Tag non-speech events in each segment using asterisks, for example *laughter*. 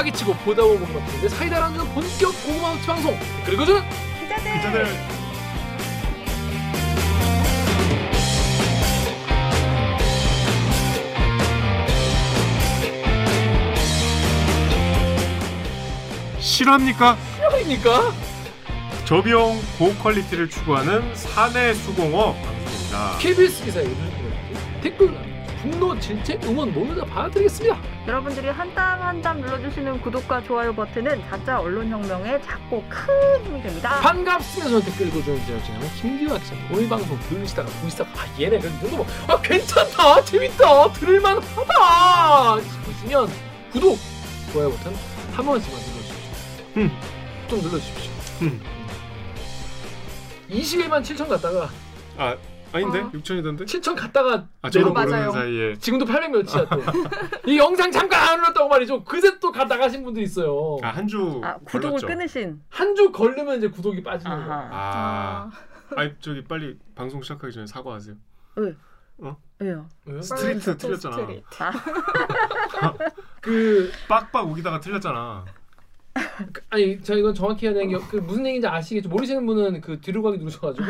빠개치고 보다 보고 먹는데 사이다라는 본격 고구마 노트 방송 댓글 읽어주는 기자들. 기자들 실화입니까? 아닙니까? 저비용 고quality를 추구하는 사내 수공업 방송입니다. KBS 기사에 댓글 분노 질책 응원 모두 다 받아드리겠습니다 여러분들이 한땀 한땀 눌러주시는 구독과 좋아요 버튼은 자자 언론혁명에 작고 큰 힘이 됩니다. 반갑습니다. 저는 댓글 읽어주는 제작진의 김기화 기자입니다 오늘 방송 들으시다가 보시다가 아 얘네 그래도 아 괜찮다. 재밌다. 들을만하다. 싶으시면 구독 좋아요 버튼 한 번씩만 눌러주십시오. 음. 좀 눌러주십시오. 음. 21만 7천 갔다가 아 아닌데 어. 6천이던데? 7천 갔다가 아 저도. 모르는 사이에 지금도 800 몇이야 또 이 영상 잠깐 안 올렸다고 말이죠 그새 또가 나가신 분도 있어요 아 한주 아, 구독을 걸렸죠. 끊으신. 한 주 걸리면 이제 구독이 빠지는 거예요 아하. 아, 아 니 저기 빨리 방송 시작하기 전에 사과하세요. 왜요? 왜요? street 틀렸잖아. 아, 그 빡빡 우기다가 틀렸잖아. 아니 저 이건 정확히 해야 되는 게 그 무슨 얘기인지 아시겠죠? 모르시는 분은 그 뒤로 가기 누르셔가지고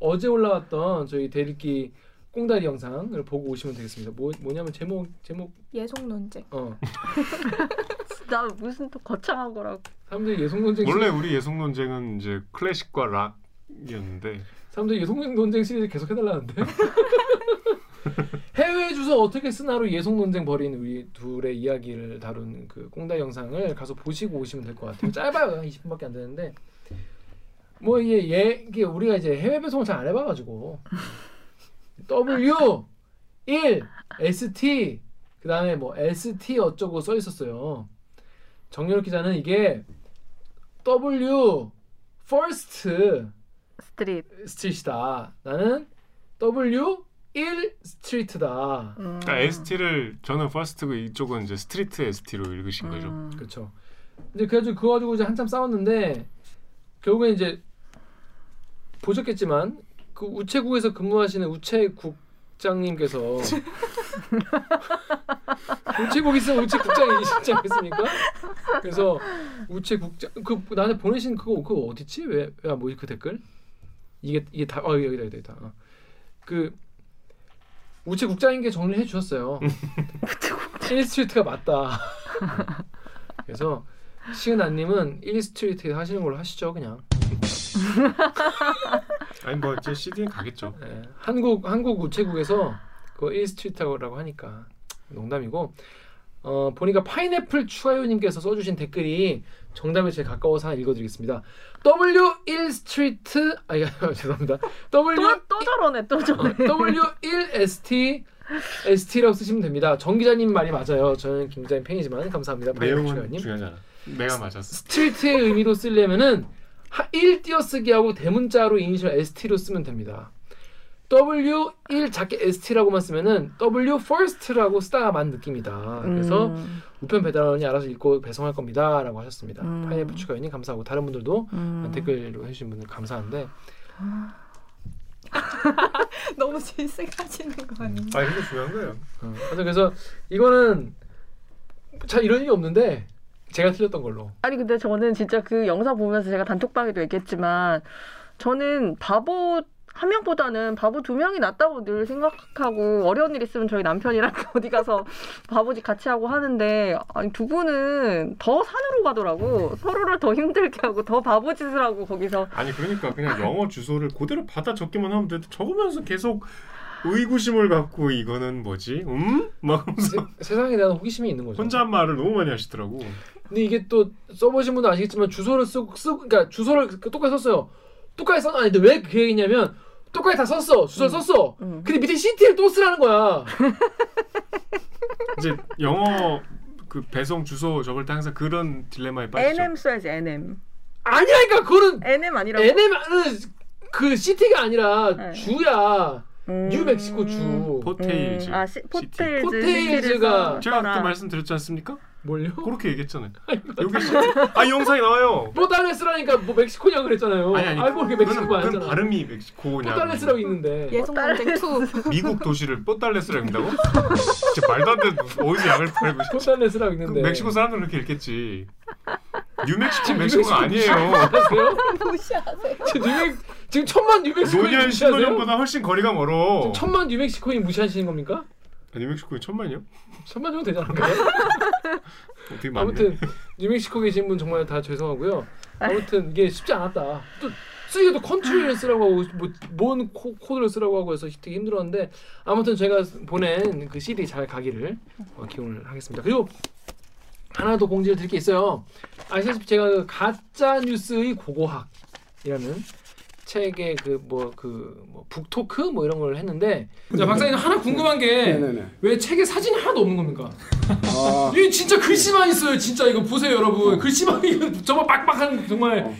어제 올라왔던 저희 대리기 꽁다리 영상을 보고 오시면 되겠습니다. 뭐 뭐냐면 제목 제목 예속 논쟁. 어 *laughs* 나 무슨 또 거창한 거라고. 사람들이 예속 논쟁 원래 우리 예속 논쟁은 이제 클래식과 락이었는데 사람들이 예속 논쟁 시리즈 계속 해달라는데 *laughs* 해외 주소 어떻게 쓰나로 예속 논쟁 벌인 우리 둘의 이야기를 다룬 그 꽁다리 영상을 가서 보시고 오시면 될 것 같아요. 짧아요, 한 20분밖에 안 되는데 뭐 이게 예 이게 우리가 이제 해외 배송을 잘 안 해봐가지고 W 1 ST 그 다음에 뭐 ST 어쩌고 써 있었어요. 정렬 기자는 이게 W first street. street다. 나는 W 1 street다. 음. 그러니까 ST를 저는 first고 이쪽은 이제 street ST로 읽으신 거죠. 음. 그렇죠. 이제 그래가지고 그거 가지고 이제 한참 싸웠는데 결국엔 이제 보셨겠지만 그 우체국에서 근무하시는 우체국장님께서 *laughs* 우체국 있으면 우체국장이 진지 않겠습니까? 그래서 우체국장 그 나한테 보내신 그거 그거 어딨지? 왜왜뭐그 댓글? 이게 이게 다 어 여기다 여기다 여기다. 어. 그 우체국장님께 정리해 주셨어요. 1 street가 맞다. *laughs* 그래서 시은아님은 1 street 하시는 걸로 하시죠 그냥. *laughs* 아니 뭐 이제 CD는 가겠죠. 예, 한국 한국 우체국에서 그 1 street라고 하니까 농담이고 어, 보니까 파인애플 추가요님께서 써주신 댓글이 정답에 제일 가까워서 하나 읽어드리겠습니다. W1 street 아 이거 *laughs* 죄송합니다. W 또, 또 저러네, 또 저러네. W1 ST ST라고 쓰시면 됩니다. 정 기자님 말이 맞아요. 저는 김 기자님 팬이지만 감사합니다. 내용은 추가요님. 중요하잖아. 내가 맞았어. 스트리트의 의미로 쓰려면은 하, 1 띄어쓰기하고 대문자로 이니셜 ST로 쓰면 됩니다. W1 작게 ST라고만 쓰면은 W first라고 쓰다가만 느낌이다. 그래서 음. 우편 배달원이 알아서 읽고 배송할 겁니다 라고 하셨습니다. 음. 파인애플 추가연님 감사하고 다른 분들도 음. 댓글로 해주신 분들 감사한데 *laughs* 너무 질색하시는 거 아니에요? 아 이게 중요한 거예요. 어, 그래서 그래서 이거는 잘 이런 일이 없는데 제가 틀렸던 걸로 아니 근데 저는 진짜 그 영상 보면서 제가 단톡방에도 얘기했지만 저는 바보 한 명보다는 바보 두 명이 낫다고 늘 생각하고 어려운 일 있으면 저희 남편이랑 *laughs* 어디 가서 바보짓 같이 하고 하는데 아니 두 분은 더 산으로 가더라고 서로를 더 힘들게 하고 더 바보짓을 하고 거기서 아니 그러니까 그냥 영어 주소를 그대로 받아 적기만 하면 돼. 적으면서 계속 의구심을 갖고 이거는 뭐지? 음? 막 세, 세상에 대한 호기심이 있는 거죠. 혼잣말을 너무 많이 하시더라고. 근데 이게 또 써보신 분도 아시겠지만 주소를 쓰고 쓰고 그러니까 주소를 그 똑같이 썼어요. 똑같이 썼 아니 근데 왜그 얘기냐면 똑같이 다 썼어 주소를 음. 썼어. 음. 근데 밑에 CT를 또 쓰라는 거야. *laughs* 이제 영어 그 배송 주소 적을 때 항상 그런 딜레마에 빠지죠. NM 써야지 NM 아니야니까 그거는 NM 아니라고 NM은 그 city가 아니라 네. 주야. 음. 뉴멕시코 주. 포테일즈. 아 시, 포테일즈 포테일즈가 제가 그때 써라. 말씀드렸지 않습니까? 뭘요? 그렇게 얘기했잖아요. *laughs* 여기 시- 아, 이 영상이 나와요. 포달레스라니까 뭐 멕시코냐 그랬잖아요. 아니 아니. 알고 그거는, 멕시코 아니잖아. 발음이 멕시코냐. 포달레스라고 있는데. 2. *laughs* 미국 도시를 뽀달레스라고 읽는다고? 진짜 말도 안 되는 어디서 약을 팔고 싶 포달레스라고 그 있는데. 멕시코 사람들은 그렇게 읽겠지. 뉴멕시코 멕시코가 아니에요. 아세요? 무시하세요. *laughs* 뉴멕 지금 천만 뉴멕시코인 노년 무시하세요? 신노년보다 훨씬 거리가 멀어. 지금 천만 뉴멕시코인 무시하시는 겁니까? 아, 뉴멕시코에 천만이요? 천만 정도 되지 않을까요? *laughs* 되게 많네. 아무튼 뉴멕시코 계신 분 정말 다 죄송하고요. 아무튼 이게 쉽지 않았다. 또 쓰기도 country를 쓰라고 하고 뭐뭔 코드를 쓰라고 하고 해서 되게 힘들었는데 아무튼 제가 보낸 그 CD 잘 가기를 어, 기원을 하겠습니다. 그리고 하나 더 공지를 드릴 게 있어요. 아시다시피 제가 그 가짜 뉴스의 고고학이라는 책의 그 뭐 그 뭐 북토크 뭐 이런 걸 했는데 자 박사님 하나 궁금한 게. 왜 책에 사진이 하나도 없는 겁니까? 아, *laughs* 이 진짜 글씨만 있어요. 진짜 이거 보세요, 여러분. 글씨만 이거 정말 빡빡한 정말 어.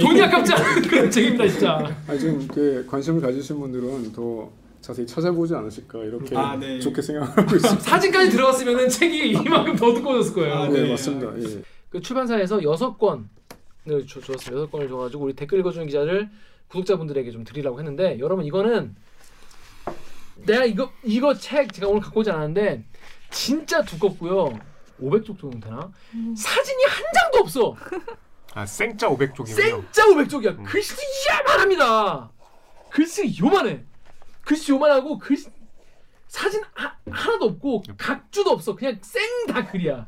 돈이 아깝지 않은 그런 책입니다, 진짜. 아 지금 그 관심을 가지신 분들은 더 자세히 찾아보지 않으실까 이렇게 아, 네. 좋게 생각하고 있습니다. *laughs* 사진까지 들어갔으면은 책이 이만큼 더 두꺼워졌을 거예요. 아, 네, 네. 맞습니다. 예. 그 출판사에서 여섯 권 을 줘- 줬습니다. 여섯 권을 줘가지고 우리 댓글 읽어주는 기자를 구독자분들에게 좀 드리라고 했는데 여러분 이거는 내가 이거 이거 책 제가 오늘 갖고 오지 않았는데 진짜 두껍고요. 500쪽 정도 되나? 사진이 한 장도 없어. 아 생짜 500쪽이군요. 생짜 500쪽이야. 음. 글씨 야만합니다. 글씨 요만해. 글씨 요만하고 글씨 사진 하, 하나도 없고 각주도 없어. 그냥 생 다 글이야.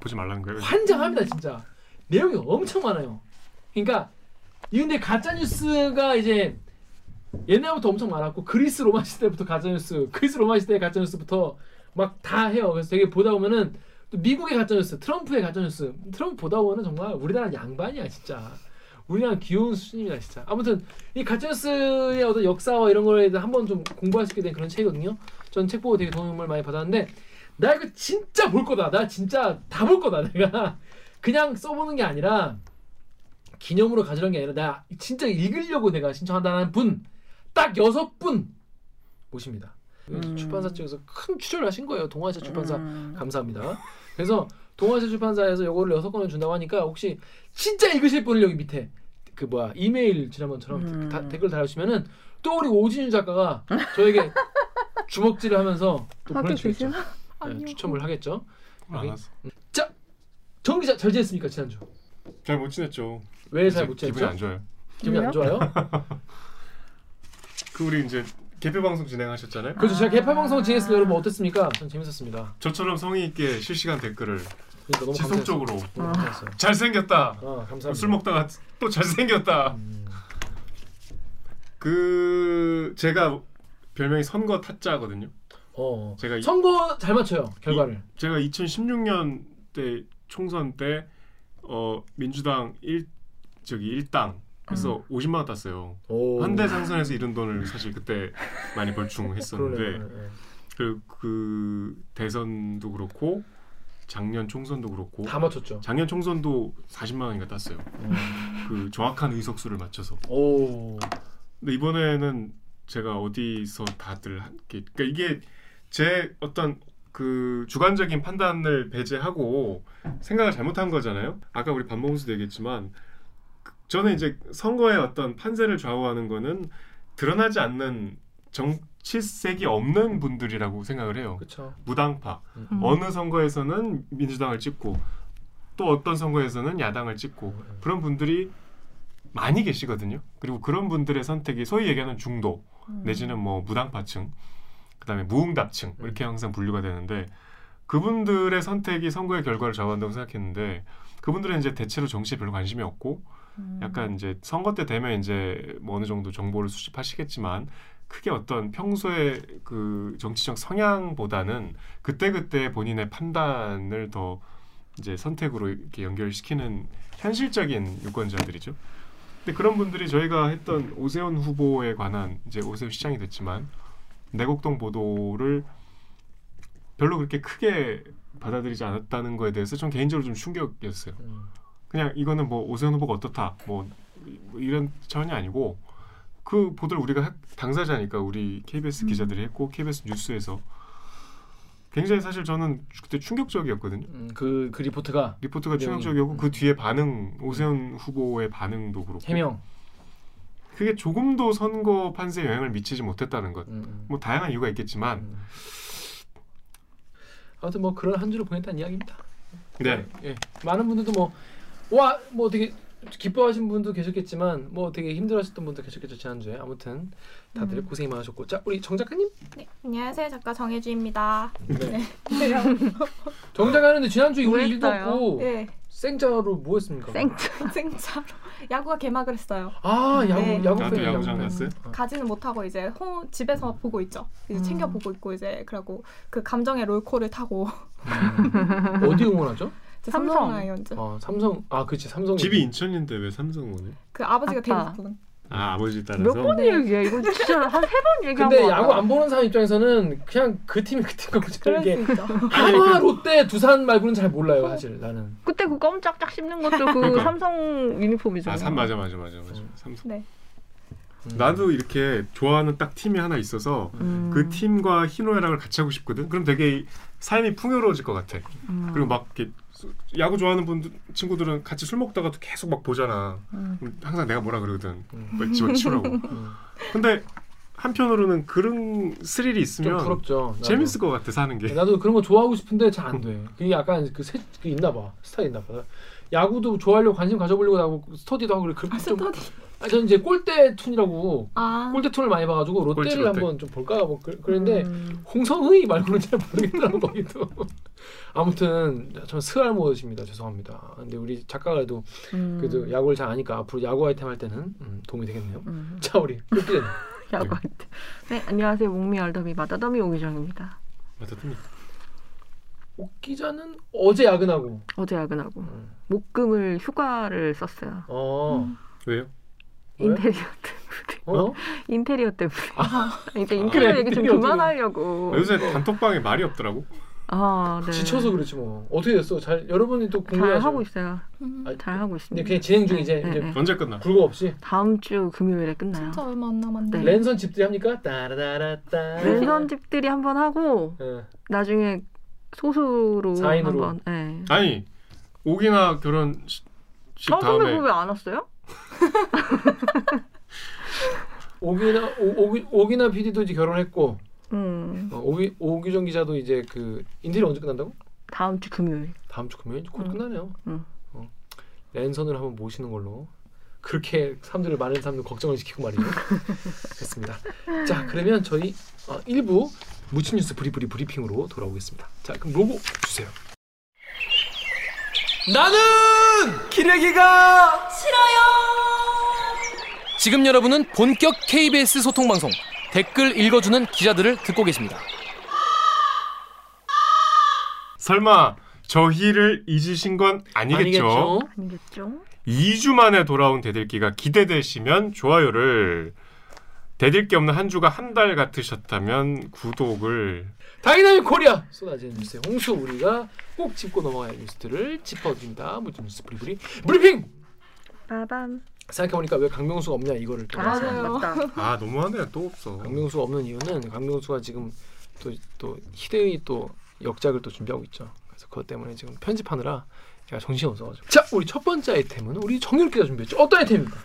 보지 말라는 거예요. 환장합니다 진짜. 내용이 엄청 많아요. 그러니까 이 근데 가짜 뉴스가 이제 옛날부터 엄청 많았고 그리스 로마 시대부터 가짜 뉴스, 그리스 로마 시대의 가짜 뉴스부터 막 다 해요. 그래서 되게 보다 보면은 또 미국의 가짜 뉴스, 트럼프의 가짜 뉴스, 트럼프 보다 보면은 정말 우리나라 양반이야 진짜. 우리나라 귀여운 수준입니다 진짜. 아무튼 이 가짜 뉴스의 어떤 역사와 이런 거에 대해 한번 좀 공부할 수 있게 된 그런 책이거든요. 전 책 보고 되게 도움을 많이 받았는데 나 이거 진짜 볼 거다. 나 진짜 다 볼 거다. 내가 그냥 써보는 게 아니라 기념으로 가져온 게 아니라 나 진짜 읽으려고 내가 신청한다는 분 딱 여섯 분 모십니다. 음. 출판사 쪽에서 큰 투자를 하신 거예요. 동아시아 출판사 음. 감사합니다. 그래서 동아시아 출판사에서 요거를 여섯 권을 준다고 하니까 혹시 진짜 읽으실 분을 여기 밑에 그 뭐야 이메일 지난번처럼 음. 다- 댓글 달아주시면은 또 우리 오진유 작가가 저에게 주먹질을 하면서 또 보내주겠죠. 네. 추첨을 하겠죠. 안 왔어. 정 기자 잘 지냈습니까 지난주? 잘 못 지냈죠. 왜 잘못 기분이 지냈죠? 안 좋아요. 기분이 안 좋아요? *laughs* 그 우리 이제 개표 방송 진행하셨잖아요. 그렇죠. 제가 개팔 방송 진행했습니다. 여러분 어땠습니까? 전 재밌었습니다. 저처럼 성의 있게 실시간 댓글을 그러니까 너무 지속적으로 감사했어요. 감사했어요. 잘생겼다. 아 감사합니다. 술 먹다가 또 잘 생겼다. 음, 그 제가 별명이 선거 타짜거든요. 어 제가 이- 선거 잘 맞춰요 결과를. 제가 2016년 때 총선 때 어, 민주당 1 저기 1당 그래서 50만 원 땄어요. 오. 현대 상선에서 이런 돈을 사실 그때 많이 벌충했었는데 그러네요. 네, 그, 그 대선도 그렇고 작년 총선도 그렇고 네. 다 맞췄죠. 작년 총선도 40만 원인가 땄어요. 음. 그 정확한 의석수를 맞춰서. 오. 근데 이번에는 제가 어디서 다들 함께 그러니까 이게 제 어떤 그 주관적인 판단을 배제하고 생각을 잘못한 거잖아요. 아까 우리 반봉수도 얘기했지만 그- 저는 이제 선거의 어떤 판세를 좌우하는 거는 드러나지 않는 정치색이 없는 분들이라고 생각을 해요. 그렇죠. 무당파 음. 어느 선거에서는 민주당을 찍고 또 어떤 선거에서는 야당을 찍고 그런 분들이 많이 계시거든요. 그리고 그런 분들의 선택이 소위 얘기하는 중도 내지는 뭐 무당파층, 그다음에 무응답층 이렇게 항상 분류가 되는데 그분들의 선택이 선거의 결과를 좌우한다고 생각했는데 그분들은 이제 대체로 정치에 별로 관심이 없고 약간 이제 선거 때 되면 이제 뭐 어느 정도 정보를 수집하시겠지만 크게 어떤 평소의 그 정치적 성향보다는 그때그때 본인의 판단을 더 이제 선택으로 이렇게 연결시키는 현실적인 유권자들이죠. 근데 그런 분들이 저희가 했던 오세훈 후보에 관한 이제 오세훈 시장이 됐지만 내곡동 보도를 별로 그렇게 크게 받아들이지 않았다는 거에 대해서 전 개인적으로 좀 충격이었어요. 음. 그냥 이거는 뭐 오세훈 후보가 어떻다 뭐 이런 차원이 아니고 그 보도를 우리가 하- 당사자니까 우리 KBS 음. 기자들이 했고 KBS 뉴스에서 굉장히 사실 저는 그때 충격적이었거든요. 음, 그, 그 리포트가 리포트가 내용이. 충격적이었고 그 뒤에 반응 오세훈 후보의 반응도 그렇고 해명. 그게 조금도 선거 판세에 영향을 미치지 못했다는 것. 음, 뭐 다양한 이유가 있겠지만 음. 아무튼 뭐 그런 한 주를 보냈다는 이야기입니다. 네. 예. 많은 분들도 뭐 와 뭐 되게 기뻐하신 분도 계셨겠지만 뭐 되게 힘들어하셨던 분도 계셨겠죠 지난주에 아무튼 다들 음. 고생이 많으셨고 자 우리 정 작가님 네, 안녕하세요 작가 정혜주입니다. 네. *laughs* 네. 정 작가는 지난주에 뭐 우리 일도? 없고 네, 생자로 뭐 했습니까? 생짜. 생차로 야구가 개막을 했어요. 아 야구 네. 야구 팬, 야구장 팬. 갔어요? 어. 가지는 못하고 이제 호, 집에서 보고 있죠. 이제 음. 챙겨 보고 있고 이제 그리고 그 감정의 롤코를 타고 음. *laughs* 어디 응원하죠? 삼성. 삼성 라이온즈. 아 삼성 아 그치 삼성 집이 인천인데 왜 삼성원에? 그 아버지가 아빠. 대부분. 아 아버지 따라서. 몇 번 얘기해? 이거 진짜 한 세 번 얘기한 근데 거 야구. 안 보는 사람 입장에서는 그냥 그 팀이 그팀 거지 이게 있죠. *laughs* 하나 롯데 두산 말고는 잘 몰라요 사실 나는 그때 그 껌 짝짝 씹는 것도 그 그러니까. 삼성 유니폼이잖아. 아, 삼 맞아 맞아 맞아 맞아. 음. 삼성. 네. 음. 나도 이렇게 좋아하는 딱 팀이 하나 있어서 음. 그 팀과 희노애락을 같이 하고 싶거든. 그럼 되게 삶이 풍요로워질 것 같아. 음. 그리고 막 이렇게 수- 야구 좋아하는 분들 친구들은 같이 술 먹다가도 계속 막 보잖아. 음. 항상 내가 뭐라 그러거든. 음. 막 집어치우라고. 음. 근데 한편으로는 그런 스릴이 좀 있으면 부럽죠 나도. 재밌을 것 같아 사는 게. 나도 그런 거 좋아하고 싶은데 잘 안 돼. 그게 약간 그, 세, 그 있나 봐. 스타일 있나 봐. 야구도 좋아하려고 관심 가져보려고 하고 스터디도 하고 그래. 그, 아, 좀, 스터디. 아, 저는 이제 골대 툰이라고 아. 골대 툰을 많이 봐가지고 롯데를 꼴찌 롯데. 한번 좀 볼까 뭐 그, 그랬는데 음. 홍성의 말고는 잘 모르겠더라고 거기도. 아무튼 전 스알못입니다. 죄송합니다. 근데 우리 작가가도 음. 그래도 야구를 잘 아니까 앞으로 야구 아이템 할 때는 음, 도움이 되겠네요. 음. 자 우리 끝기자 *laughs* 야구 할 때. 네 안녕하세요 목미 얼더미 마다더미 오기정입니다. 맞았더니 옥 기자는 어제 야근하고. 어제 야근하고 음. 목금을 휴가를 썼어요. 어. 왜요? 왜? 인테리어 때문에. 어? 인테리어 때문에. 이제 아, 인테리어 얘기 좀 인테리어 그만하려고. 요새 단톡방에 말이 없더라고. 아 네. 지쳐서 그렇지 뭐 어떻게 됐어? 잘 여러분이 또잘 공유하죠. 하고 있어요. 음, 아, 잘 하고 근데 있습니다. 그냥 진행 중이제 네, 이제 네. 언제 끝나? 굴곡 없이 다음 주 금요일에 끝나요. 진짜 얼마 안 남았네. 네. 랜선 집들이 합니까? 따라라라따. 랜선 집들이 한번 하고 예. 나중에 소수로 사인으로. 한번. 네. 아니 오기나 결혼식 어, 근데 다음에 그거 왜안 왔어요? *laughs* 오기나 오, 오기 오기나 PD도 이제 결혼했고 음. 어, 오기 오기정 기자도 이제 그 인테리어 언제 끝난다고? 다음 주 금요일. 다음 주 금요일 곧 음. 끝나네요. 음. 어. 랜선을 한번 모시는 걸로 그렇게 사람들을 많은 사람들 걱정을 시키고 말이죠. *laughs* 됐습니다. 자 그러면 저희 어, 1부 무친 뉴스 브리브리 브리핑으로 돌아오겠습니다. 자 그럼 로고 주세요. 나는 기레기가 싫어요. 지금 여러분은 본격 KBS 소통 방송 댓글 읽어주는 기자들을 듣고 계십니다. 설마 저희를 잊으신 건 아니겠죠? 아니겠죠? 2주 만에 돌아온 대들기가 기대되시면 좋아요를 댓읽기 없는 한 주가 한 달 같으셨다면 구독을 Dynamic Korea 쏟아지는 뉴스의 홍수 우리가 꼭 짚고 넘어가야 할 뉴스들을 짚어줍니다. 무슨 뉴스 브리브리 브리핑. 빠밤. 생각해보니까 왜 강명수가 없냐 이거를 또 아, 맞아요. 맞다. *laughs* 아 너무하네 또 없어 강명수가 없는 이유는 강명수가 지금 또 또 희대의 또 역작을 또 준비하고 있죠. 그래서 그것 때문에 지금 편집하느라 제가 정신이 없어가지고. 자, 우리 첫 번째 아이템은 우리 정윤 기자 준비했죠. 어떤 아이템입니까?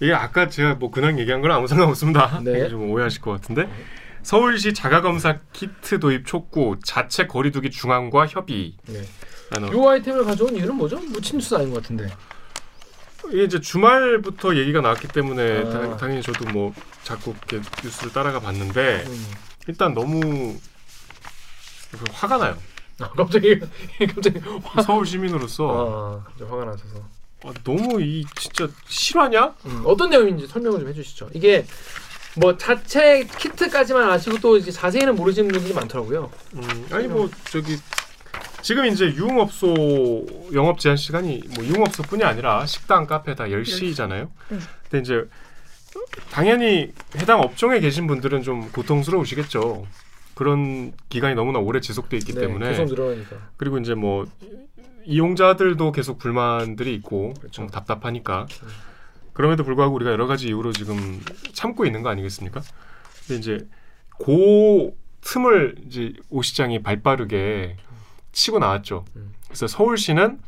이게 아까 제가 뭐 근황 얘기한 거랑 아무 상관없습니다 네. 좀 오해하실 것 같은데 서울시 자가검사 키트 도입 촉구 자체 거리두기 중앙과 협의 네. 요 아이템을 가져온 이유는 뭐죠? 무친 뉴스 아닌 것 같은데. 이게 이제 주말부터 얘기가 나왔기 때문에 아. 당, 당연히 저도 뭐 자꾸 이렇게 뉴스를 따라가 봤는데 음. 일단 너무 화가 나요. 아, 갑자기 *laughs* 갑자기 서울 시민으로서 아, 좀 화가 나셔서. 아, 너무 이 진짜 실화냐? 음, 어떤 내용인지 설명을 좀 해주시죠. 이게 뭐 자체 키트까지만 아시고 또 이제 자세히는 모르시는 분들이 많더라고요. 음, 아니 뭐 저기 지금 이제 유흥업소 영업 제한 시간이 뭐 유흥업소뿐이 아니라 식당, 카페 다 10시잖아요. 네. 근데 이제 당연히 해당 업종에 계신 분들은 좀 고통스러우시겠죠. 그런 기간이 너무나 오래 지속돼 있기 네, 때문에 계속 늘어나니까. 그리고 이제 뭐 이용자들도 계속 불만들이 있고 그렇죠. 좀 답답하니까 음. 그럼에도 불구하고 우리가 여러 가지 이유로 지금 참고 있는 거 아니겠습니까? 근데 이제 고 틈을 이제 오 시장이 발빠르게 치고 나왔죠. 음. 그래서 서울시는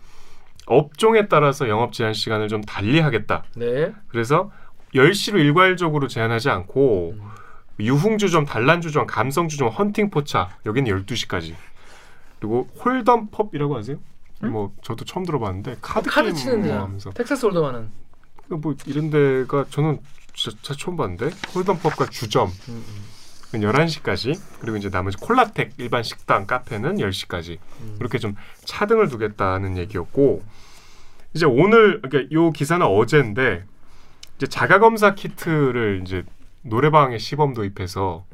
업종에 따라서 영업 제한 시간을 좀 달리하겠다. 네. 그래서 10시로 일괄적으로 제한하지 않고 음. 유흥주점, 단란주점, 감성주점, 헌팅포차 여기는 12시까지. 그리고 hold'em pub이라고 아세요? 뭐 저도 처음 들어봤는데 카드, 카드 게임 치는 뭐 데야. 하면서 Texas hold'em 하는. 뭐 이런 데가 저는 진짜, 진짜 처음 봤는데 hold'em pub과 주점 음, 음. 11시까지 그리고 이제 나머지 콜라텍 일반 식당 카페는 10시까지 음. 이렇게 좀 차등을 두겠다는 얘기였고 이제 오늘 그러니까 요 기사는 어제인데 이제 자가 검사 키트를 이제 노래방에 시범 도입해서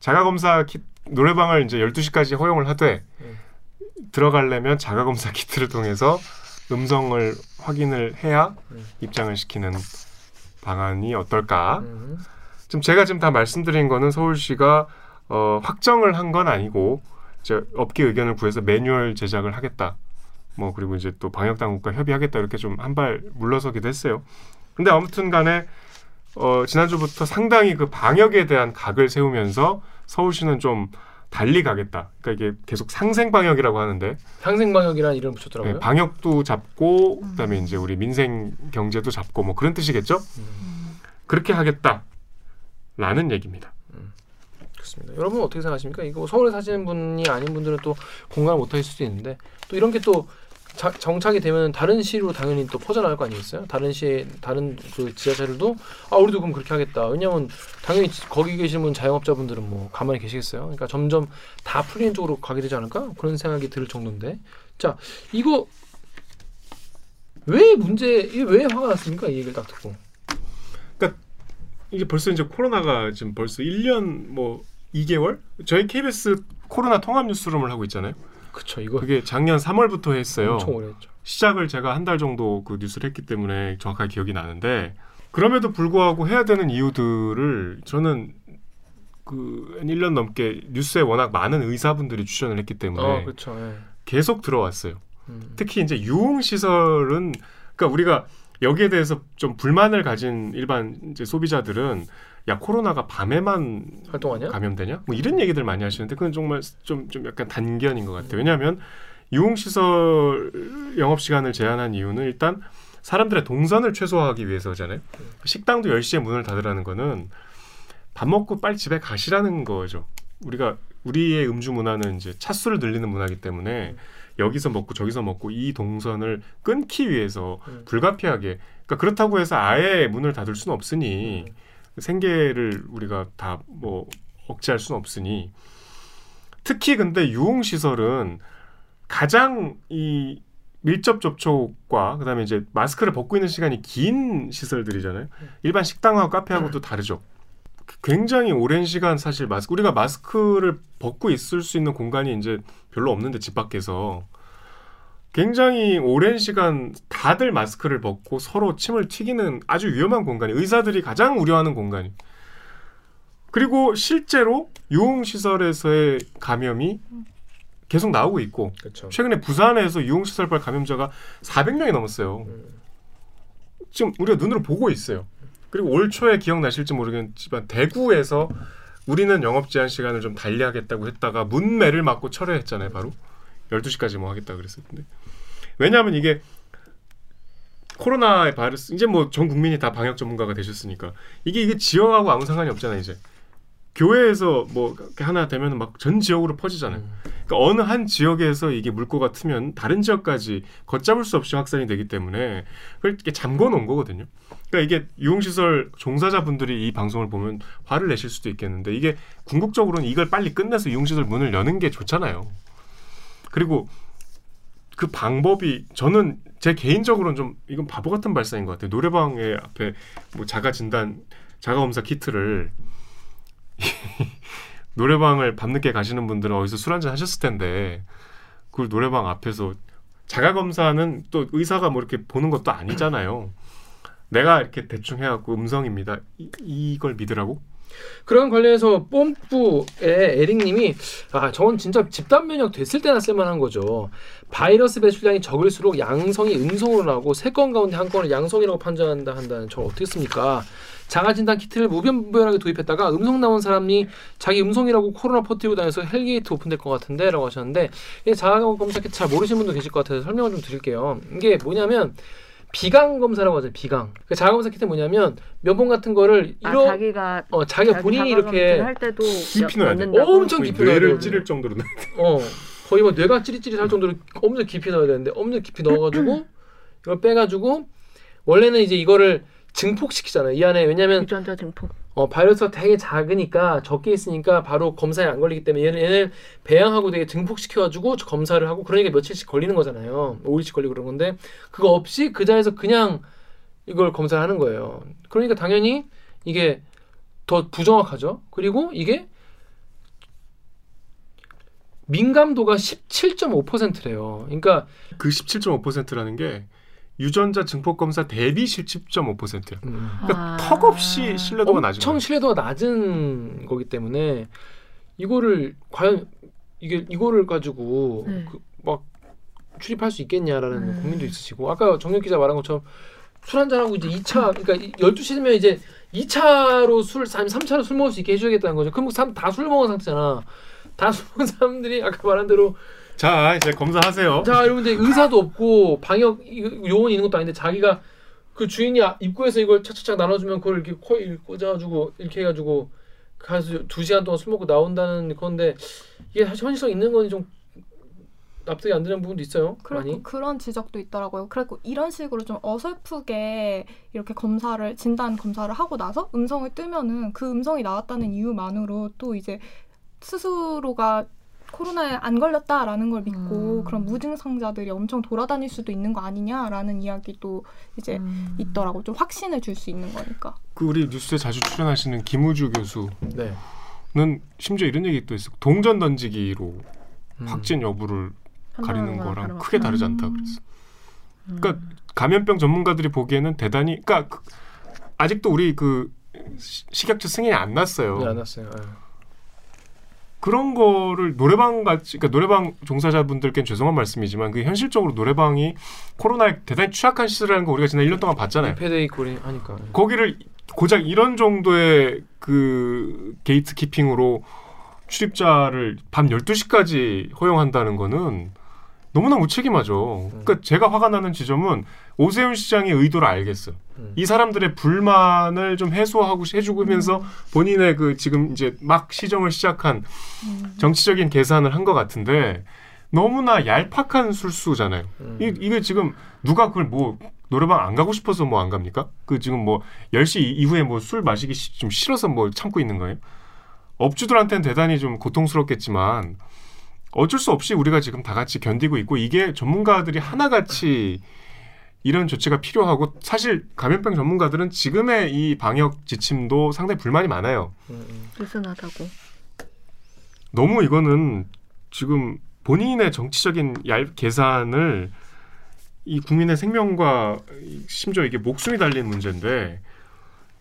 자가 검사 키 노래방을 이제 12시까지 허용을 하되 음. 들어가려면 자가 검사 키트를 통해서 음성을 확인을 해야 음. 입장을 시키는 방안이 어떨까? 음. 지금 제가 지금 다 말씀드린 거는 서울시가 어, 확정을 한 건 아니고 이제 업계 의견을 구해서 매뉴얼 제작을 하겠다. 뭐 그리고 이제 또 방역 당국과 협의하겠다 이렇게 좀 한 발 물러서기도 했어요. 근데 아무튼간에 어, 지난주부터 상당히 그 방역에 대한 각을 세우면서 서울시는 좀 달리 가겠다. 그러니까 이게 계속 상생 방역이라고 하는데 상생 방역이라는 이름 붙였더라고요. 네, 방역도 잡고 그다음에 이제 우리 민생 경제도 잡고 뭐 그런 뜻이겠죠? 음. 그렇게 하겠다 라는 얘기입니다. 그렇습니다. 여러분 어떻게 생각하십니까? 이거 서울에 사시는 분이 아닌 분들은 또 공감을 못 하실 수도 있는데 또 이런 게또 정착이 되면 다른 시로 당연히 또 퍼져나갈 거 아니겠어요? 다른 시 다른 그 지자체들도 아 우리도 그럼 그렇게 하겠다. 왜냐하면 당연히 거기 계신 분 자영업자분들은 뭐 가만히 계시겠어요. 그러니까 점점 다 풀리는 쪽으로 가게 되지 않을까 그런 생각이 들 정도인데 자 이거 왜 문제 왜 화가 났습니까? 이 얘기를 딱 듣고 이게 벌써 이제 코로나가 지금 벌써 1년 뭐 2개월? 저희 KBS 코로나 통합 뉴스룸을 하고 있잖아요. 그쵸 이거 그게 작년 3월부터 했어요. 엄청 오래 했죠. 시작을 제가 한 달 정도 그 뉴스를 했기 때문에 정확하게 기억이 나는데 그럼에도 불구하고 해야 되는 이유들을 저는 그 1년 넘게 뉴스에 워낙 많은 의사분들이 출연을 했기 때문에 어 그렇죠. 예. 계속 들어왔어요. 음. 특히 이제 유흥 시설은 그러니까 우리가 여기에 대해서 좀 불만을 가진 일반 이제 소비자들은 야 코로나가 밤에만 활동하냐? 감염되냐? 뭐 이런 얘기들 많이 하시는데 그건 정말 좀좀 약간 단견인 것 같아요. 왜냐하면 유흥 시설 영업 시간을 제한한 이유는 일단 사람들의 동선을 최소화하기 위해서잖아요. 식당도 10시에 문을 닫으라는 거는 밥 먹고 빨리 집에 가시라는 거죠. 우리가 우리의 음주 문화는 이제 차수를 늘리는 문화이기 때문에 여기서 먹고 저기서 먹고 이 동선을 끊기 위해서 음. 불가피하게 그러니까 그렇다고 해서 아예 문을 닫을 수는 없으니 생계를 우리가 다 뭐 억제할 수는 없으니 특히 근데 유흥 시설은 가장 이 밀접 접촉과 그다음에 이제 마스크를 벗고 있는 시간이 긴 시설들이잖아요. 일반 식당하고 카페하고도 다르죠. 굉장히 오랜 시간 사실 마스크 우리가 마스크를 벗고 있을 수 있는 공간이 이제 별로 없는데 집 밖에서 굉장히 오랜 시간 다들 마스크를 벗고 서로 침을 튀기는 아주 위험한 공간이 의사들이 가장 우려하는 공간이 그리고 실제로 유흥 시설에서의 감염이 계속 나오고 있고 그렇죠. 최근에 부산에서 유흥 시설발 감염자가 400명이 넘었어요. 음. 지금 우리가 눈으로 보고 있어요. 그리고 올 초에 기억나실지 모르겠지만 대구에서 우리는 영업 제한 시간을 좀 달리하겠다고 했다가 문매를 맞고 철회했잖아요. 바로 12시까지 뭐 하겠다 그랬을 텐데. 왜냐하면 이게 코로나의 바이러스 이제 뭐 전 국민이 다 방역 전문가가 되셨으니까 이게 이게 지역하고 아무 상관이 없잖아요, 이제. 교회에서 뭐 하나 되면 막 전 지역으로 퍼지잖아요. 음. 그러니까 어느 한 지역에서 이게 물꼬가 트면 다른 지역까지 걷잡을 수 없이 확산이 되기 때문에 그걸 이렇게 잠궈 놓은 거거든요. 그러니까 이게 유흥시설 종사자분들이 이 방송을 보면 화를 내실 수도 있겠는데 이게 궁극적으로는 이걸 빨리 끝내서 유흥시설 문을 여는 게 좋잖아요. 그리고 그 방법이 저는 제 개인적으로는 좀 이건 바보 같은 발상인 것 같아요. 노래방에 앞에 뭐 자가 진단 자가 검사 키트를 *laughs* 노래방을 밤늦게 가시는 분들은 어디서 술 한잔 하셨을 텐데 그걸 노래방 앞에서 자가 검사는 또 의사가 뭐 이렇게 보는 것도 아니잖아요. *clears throat* 내가 이렇게 대충 해갖고 음성입니다. 이, 이걸 믿으라고? 그런 관련해서 뽐뿌의 에릭님이 아 저건 진짜 집단 면역 됐을 때나 쓸만한 거죠. 바이러스 배출량이 적을수록 양성이 음성으로 나오고 세 건 가운데 한 건을 양성이라고 판정한다 한다는 저 어떻게 씁니까? 자가 진단 키트를 무분별하게 도입했다가 음성 나온 사람이 자기 음성이라고 코로나 퍼뜨리고 다녀서 hell gate 오픈될 것 같은데 라고 하셨는데 이게 자가 검사 키트 잘 모르시는 분도 계실 것 같아서 설명을 좀 드릴게요. 이게 뭐냐면 비강 검사라고 하죠. 비강. 그 자가 검사 키트 뭐냐면 면봉 같은 거를 아, 이러 자기가 어 자기가 자기 본인이 이렇게 할 때도 깊이 넣어야 돼. 엄청 깊이 넣어야 뇌를 되거든요. 찌를 정도로 어 거의 뭐 뇌가 찌릿찌릿할 정도로 엄청 깊이 넣어야 되는데 엄청 깊이 넣어 가지고 *clears throat* 이걸 빼 가지고 원래는 이제 이거를 증폭시키잖아요. 이 안에 왜냐면 유전자 증폭. 어, 바이러스가 되게 작으니까 적게 있으니까 바로 검사에 안 걸리기 때문에 얘는 얘를 배양하고 되게 증폭시켜가지고 저 검사를 하고 그러니까 며칠씩 걸리는 거잖아요. 5일씩 걸리고 그런 건데 그거 없이 그 자리에서 그냥 이걸 검사를 하는 거예요. 그러니까 당연히 이게 더 부정확하죠. 그리고 이게 민감도가 17.5%래요. 그러니까 그 17.5%라는 게 유전자 증폭 검사 대비 17.5%야. 음, 그러니까 아. 턱없이 신뢰도가 낮은 엄청. 신뢰도가 낮은 거기 때문에 이거를 과연 이게 이거를 가지고 네. 그 막 출입할 수 있겠냐라는 음. 고민도 있으시고 아까 정혁 기자 말한 것처럼 술 한잔 하고 이제 2차 그러니까 12시면 이제 2차로 술 아니면 3차로 술 먹을 수 있게 해줘야겠다는 거죠. 그럼 다술 먹은 상태잖아. 다 술 먹은 사람들이 아까 말한 대로 자 이제 검사하세요. 자 여러분들 의사도 없고 방역 이- 요원이 있는 것도 아닌데 자기가 그 주인이 아- 입구에서 이걸 착착착 나눠주면 그걸 이렇게 코에 꽂아가지고 이렇게 해가지고 가서 두 시간 동안 술 먹고 나온다는 건데 이게 사실 현실성 있는 건지 좀 납득이 안 되는 부분도 있어요. 그리고 많이. 그런 지적도 있더라고요. 그리고 이런 식으로 좀 어설프게 이렇게 검사를 진단 검사를 하고 나서 음성을 뜨면은 그 음성이 나왔다는 이유만으로 또 이제 스스로가 코로나에 안 걸렸다라는 걸 믿고 음. 그런 무증상자들이 엄청 돌아다닐 수도 있는 거 아니냐라는 이야기도 이제 음. 있더라고. 좀 확신을 줄 수 있는 거니까. 그 우리 뉴스에 자주 출연하시는 김우주 교수는 네. 심지어 이런 얘기도 있어. 동전 던지기로 음. 확진 여부를 가리는 거랑 크게 것 다르지. 않다 그랬어. 음. 그러니까 감염병 전문가들이 보기에는 대단히 그러니까 그- 아직도 우리 그 시- 식약처 승인이 안 났어요. 네, 안 왔어요. 예. 그런 거를 노래방 같이 그러니까 노래방 종사자분들께는 죄송한 말씀이지만 그 현실적으로 노래방이 코로나에 대단히 취약한 시설이라는 거 우리가 지난 1년 동안 봤잖아요. 패데이 꼴이 하니까. 거기를 고작 이런 정도의 그 gate keeping으로 출입자를 밤 12시까지 허용한다는 거는 너무나 무책임하죠. 그러니까 제가 화가 나는 지점은 오세훈 시장의 의도를 알겠어. 음. 이 사람들의 불만을 좀 해소하고 해주면서 본인의 그 지금 이제 막 시정을 시작한 음. 정치적인 계산을 한 것 같은데 너무나 얄팍한 술수잖아요. 음. 이, 이게 지금 누가 그걸 뭐 노래방 안 가고 싶어서 뭐 안 갑니까? 그 지금 뭐 10시 이후에 뭐 술 마시기 시- 좀 싫어서 뭐 참고 있는 거예요? 업주들한테는 대단히 좀 고통스럽겠지만 어쩔 수 없이 우리가 지금 다 같이 견디고 있고 이게 전문가들이 하나같이 이런 조치가 필요하고 사실 감염병 전문가들은 지금의 이 방역 지침도 상당히 불만이 많아요. 느슨하다고. 너무 이거는 지금 본인의 정치적인 얄 계산을 이 국민의 생명과 이- 심지어 이게 목숨이 달린 문제인데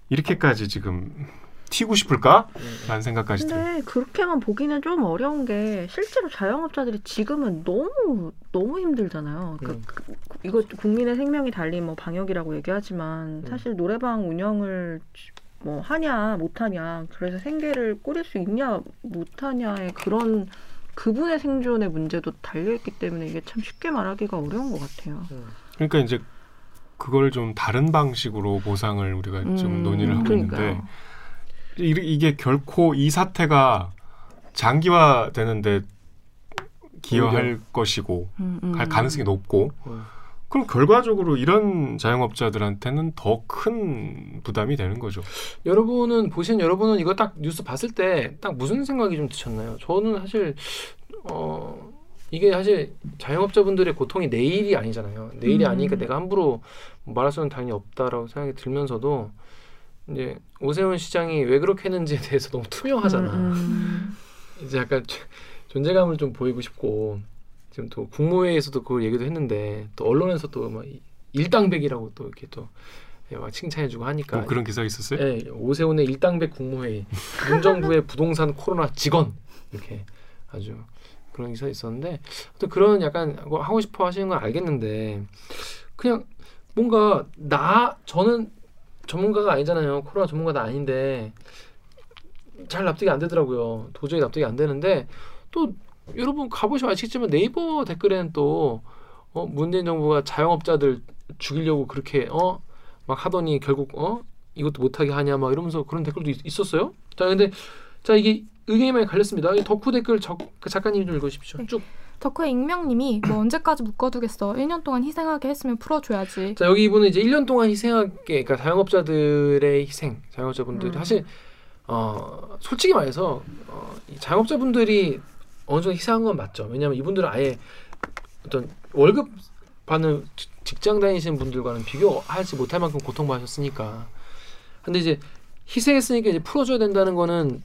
이렇게까지 지금 튀고 싶을까? 라는 생각까지 들어요. 근데 그렇게만 보기는 좀 어려운 게 실제로 자영업자들이 지금은 너무 너무 힘들잖아요. 그, 음. 그- 이거 국민의 생명이 달린 뭐 방역이라고 얘기하지만 사실 노래방 운영을 뭐 하냐 못하냐 그래서 생계를 꾸릴 수 있냐 못하냐의 그런 그분의 생존의 문제도 달려 있기 때문에 이게 참 쉽게 말하기가 어려운 것 같아요. 그러니까 이제 그걸 좀 다른 방식으로 보상을 우리가 좀 음, 논의를 하고 그러니까요. 있는데 이- 이게 결코 이 사태가 장기화되는데 기여할 것이고 음, 음. 갈 가능성이 높고 음. 그럼 결과적으로 이런 자영업자들한테는 더 큰 부담이 되는 거죠. 여러분은 보신 여러분은 이거 딱 뉴스 봤을 때 딱 무슨 생각이 좀 드셨나요? 저는 사실 어 이게 사실 자영업자분들의 고통이 내일이 아니잖아요. 내일이 음. 아니니까 내가 함부로 말할 수는 당연히 없다라고 생각이 들면서도 이제 오세훈 시장이 왜 그렇게 했는지에 대해서 너무 투명하잖아. 음, 음. *laughs* 이제 약간 존재감을 좀 보이고 싶고 지금 또 국무회의에서도 그걸 얘기도 했는데 또 언론에서 또막 일당백이라고 또 이렇게 또 예, 막 칭찬해주고 하니까 어, 그런 기사 있었어요? 예, 오세훈의 일당백 국무회의, 문정부의 부동산 코로나 직원 이렇게 아주 그런 기사 있었는데 또 그런 약간 뭐 하고 싶어 하시는 건 알겠는데 그냥 뭔가 나 저는 전문가가 아니잖아요. 코로나 전문가도 아닌데 잘 납득이 안 되더라고요. 도저히 납득이 안 되는데 또 여러분 가보시면 아시겠지만 네이버 댓글에는 또 어, 문재인 정부가 자영업자들 죽이려고 그렇게 어 막 하더니 결국 어 이것도 못하게 하냐 막 이러면서 그런 댓글도 있, 었어요자 근데 자 이게 의견이 많이 갈렸습니다. 이 덕후 댓글 적, 그 작가님 좀 읽으십시오. 네. 쭉. 덕후의 익명님이 뭐 언제까지 묶어두겠어. 1년 동안 희생하게 했으면 풀어줘야지. 자 여기 이분은 이제 1년 동안 희생하게 그러니까 자영업자들의 희생, 자영업자분들이 음. 사실 어 솔직히 말해서 어, 이 자영업자분들이 어느 정도 희생한 건 맞죠. 왜냐하면 이분들은 아예 어떤 월급 받는 지- 직장 다니시는 분들과는 비교하지 못할 만큼 고통받으셨으니까. 근데 이제 희생했으니까 이제 풀어줘야 된다는 거는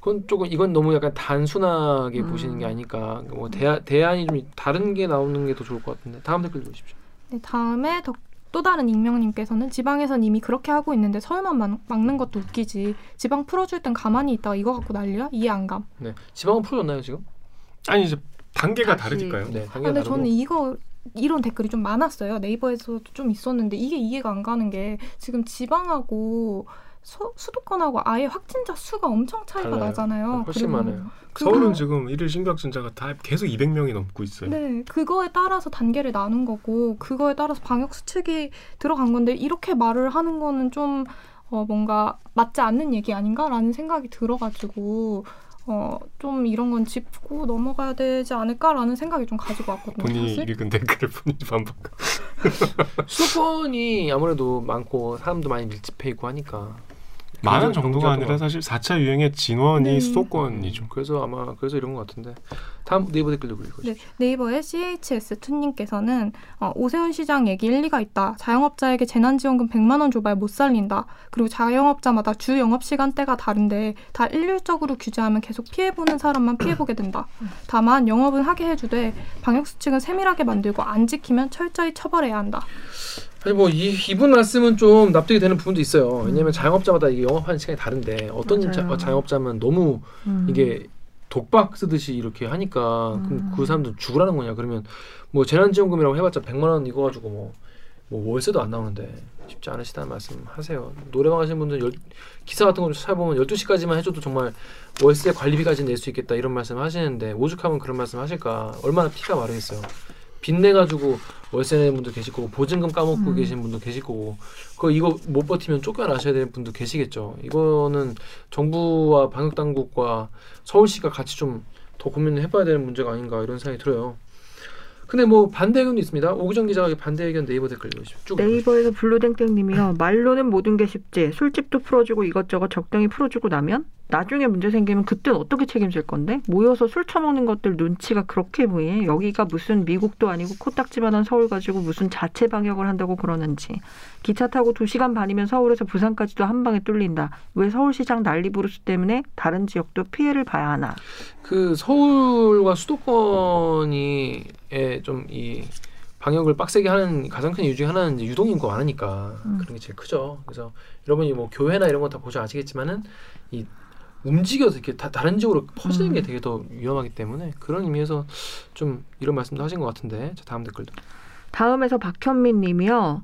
그건 조금 이건 너무 약간 단순하게 음. 보시는 게 아닐까. 뭐 대안 대안이 좀 다른 게 나오는 게 더 좋을 것 같은데 다음 댓글 보십시오. 네, 다음에 덕, 또 다른 익명님께서는 지방에선 이미 그렇게 하고 있는데 서울만 막, 막는 것도 웃기지. 지방 풀어줄 땐 가만히 있다가 이거 갖고 난리야? 이해 안 감. 네, 지방은 풀어졌나요 지금? 아니 이제 단계가 다시- 다르니까요. 네, 아, 단계가 근데 다르고. 저는 이거 이런 댓글이 좀 많았어요. 네이버에서도 좀 있었는데 이게 이해가 안 가는 게 지금 지방하고 서, 수도권하고 아예 확진자 수가 엄청 차이가 달라요. 나잖아요. 훨씬 많아요. 그거- 서울은 지금 일일 신규 확진자가 다 계속 200명이 넘고 있어요. 네, 그거에 따라서 단계를 나눈 거고 그거에 따라서 방역 수칙이 들어간 건데 이렇게 말을 하는 거는 좀 어, 뭔가 맞지 않는 얘기 아닌가라는 생각이 들어가지고 어, 좀 이런 건 짚고 넘어가야 되지 않을까라는 생각이 좀 가지고 왔거든요. 본인이 사실. 읽은 댓글을 본인이 반복. *laughs* 수도권이 아무래도 많고 사람도 많이 밀집해 있고 하니까 많은 정도가 아니라 사실 4차 유행의 진원이 네. 수도권이죠. 그래서 아마 그래서 이런 것 같은데 다음 네이버 댓글도 읽고 네, 네이버의 CHS2님께서는 어, 오세훈 시장 얘기 일리가 있다. 자영업자에게 재난지원금 100만 원 줘봐야 못 살린다. 그리고 자영업자마다 주 영업시간대가 다른데 다 일률적으로 규제하면 계속 피해보는 사람만 피해보게 된다. 다만 영업은 하게 해주되 방역수칙은 세밀하게 만들고 안 지키면 철저히 처벌해야 한다. 아니 뭐 이, 이분 말씀은 좀 납득이 되는 부분도 있어요. 왜냐하면 자영업자마다 이게 영업하는 시간이 다른데 어떤. 자, 자영업자면 너무 음. 이게 독박 쓰듯이 이렇게 하니까 그럼 음. 그 사람들 죽으라는 거냐? 그러면 뭐 재난지원금이라고 해봤자 100만 원 이거 가지고 뭐, 뭐 월세도 안 나오는데 쉽지 않으시다는 말씀 하세요. 노래방 하시는 분들 열, 기사 같은 거 찾아보면 12시까지만 해줘도 정말 월세 관리비까지 낼 수 있겠다 이런 말씀 하시는데 오죽하면 그런 말씀 하실까? 얼마나 피가 마르겠어요 빚내 가지고 월세 내는 분도 계실 거고 보증금 까먹고 음. 계신 분도 계실 거고 그 이거 못 버티면 쫓겨나셔야 되는 분도 계시겠죠 이거는 정부와 방역 당국과 서울시가 같이 좀 더 고민을 해봐야 되는 문제가 아닌가 이런 생각이 들어요. 근데 뭐 반대 의견도 있습니다. 오기정 기자가 반대 의견 네이버 댓글 읽으시죠. 쭉 네이버에서 블루땡땡님이요. 말로는 모든 게 쉽지. 술집도 풀어주고 이것저것 적당히 풀어주고 나면 나중에 문제 생기면 그땐 어떻게 책임질 건데? 모여서 술 처먹는 것들 눈치가 그렇게 보이네. 여기가 무슨 미국도 아니고 코딱지만한 서울 가지고 무슨 자체 방역을 한다고 그러는지. 기차 타고 2시간 반이면 서울에서 부산까지도 한 방에 뚫린다. 왜 서울시장 난리 부르스 때문에 다른 지역도 피해를 봐야 하나? 그 서울과 수도권이 좀이 방역을 빡세게 하는 가장 큰 이유 중에 하나는 이제 유동 인구가 많으니까 음. 그런 게 제일 크죠. 그래서 여러분이 뭐 교회나 이런 거 다 보셔 아시겠지만은 이 움직여서 이렇게 다, 다른 지역으로 퍼지는 게 음. 되게 더 위험하기 때문에 그런 의미에서 좀 이런 말씀도 하신 것 같은데 자 다음 댓글도 다음에서 박현민 님이요.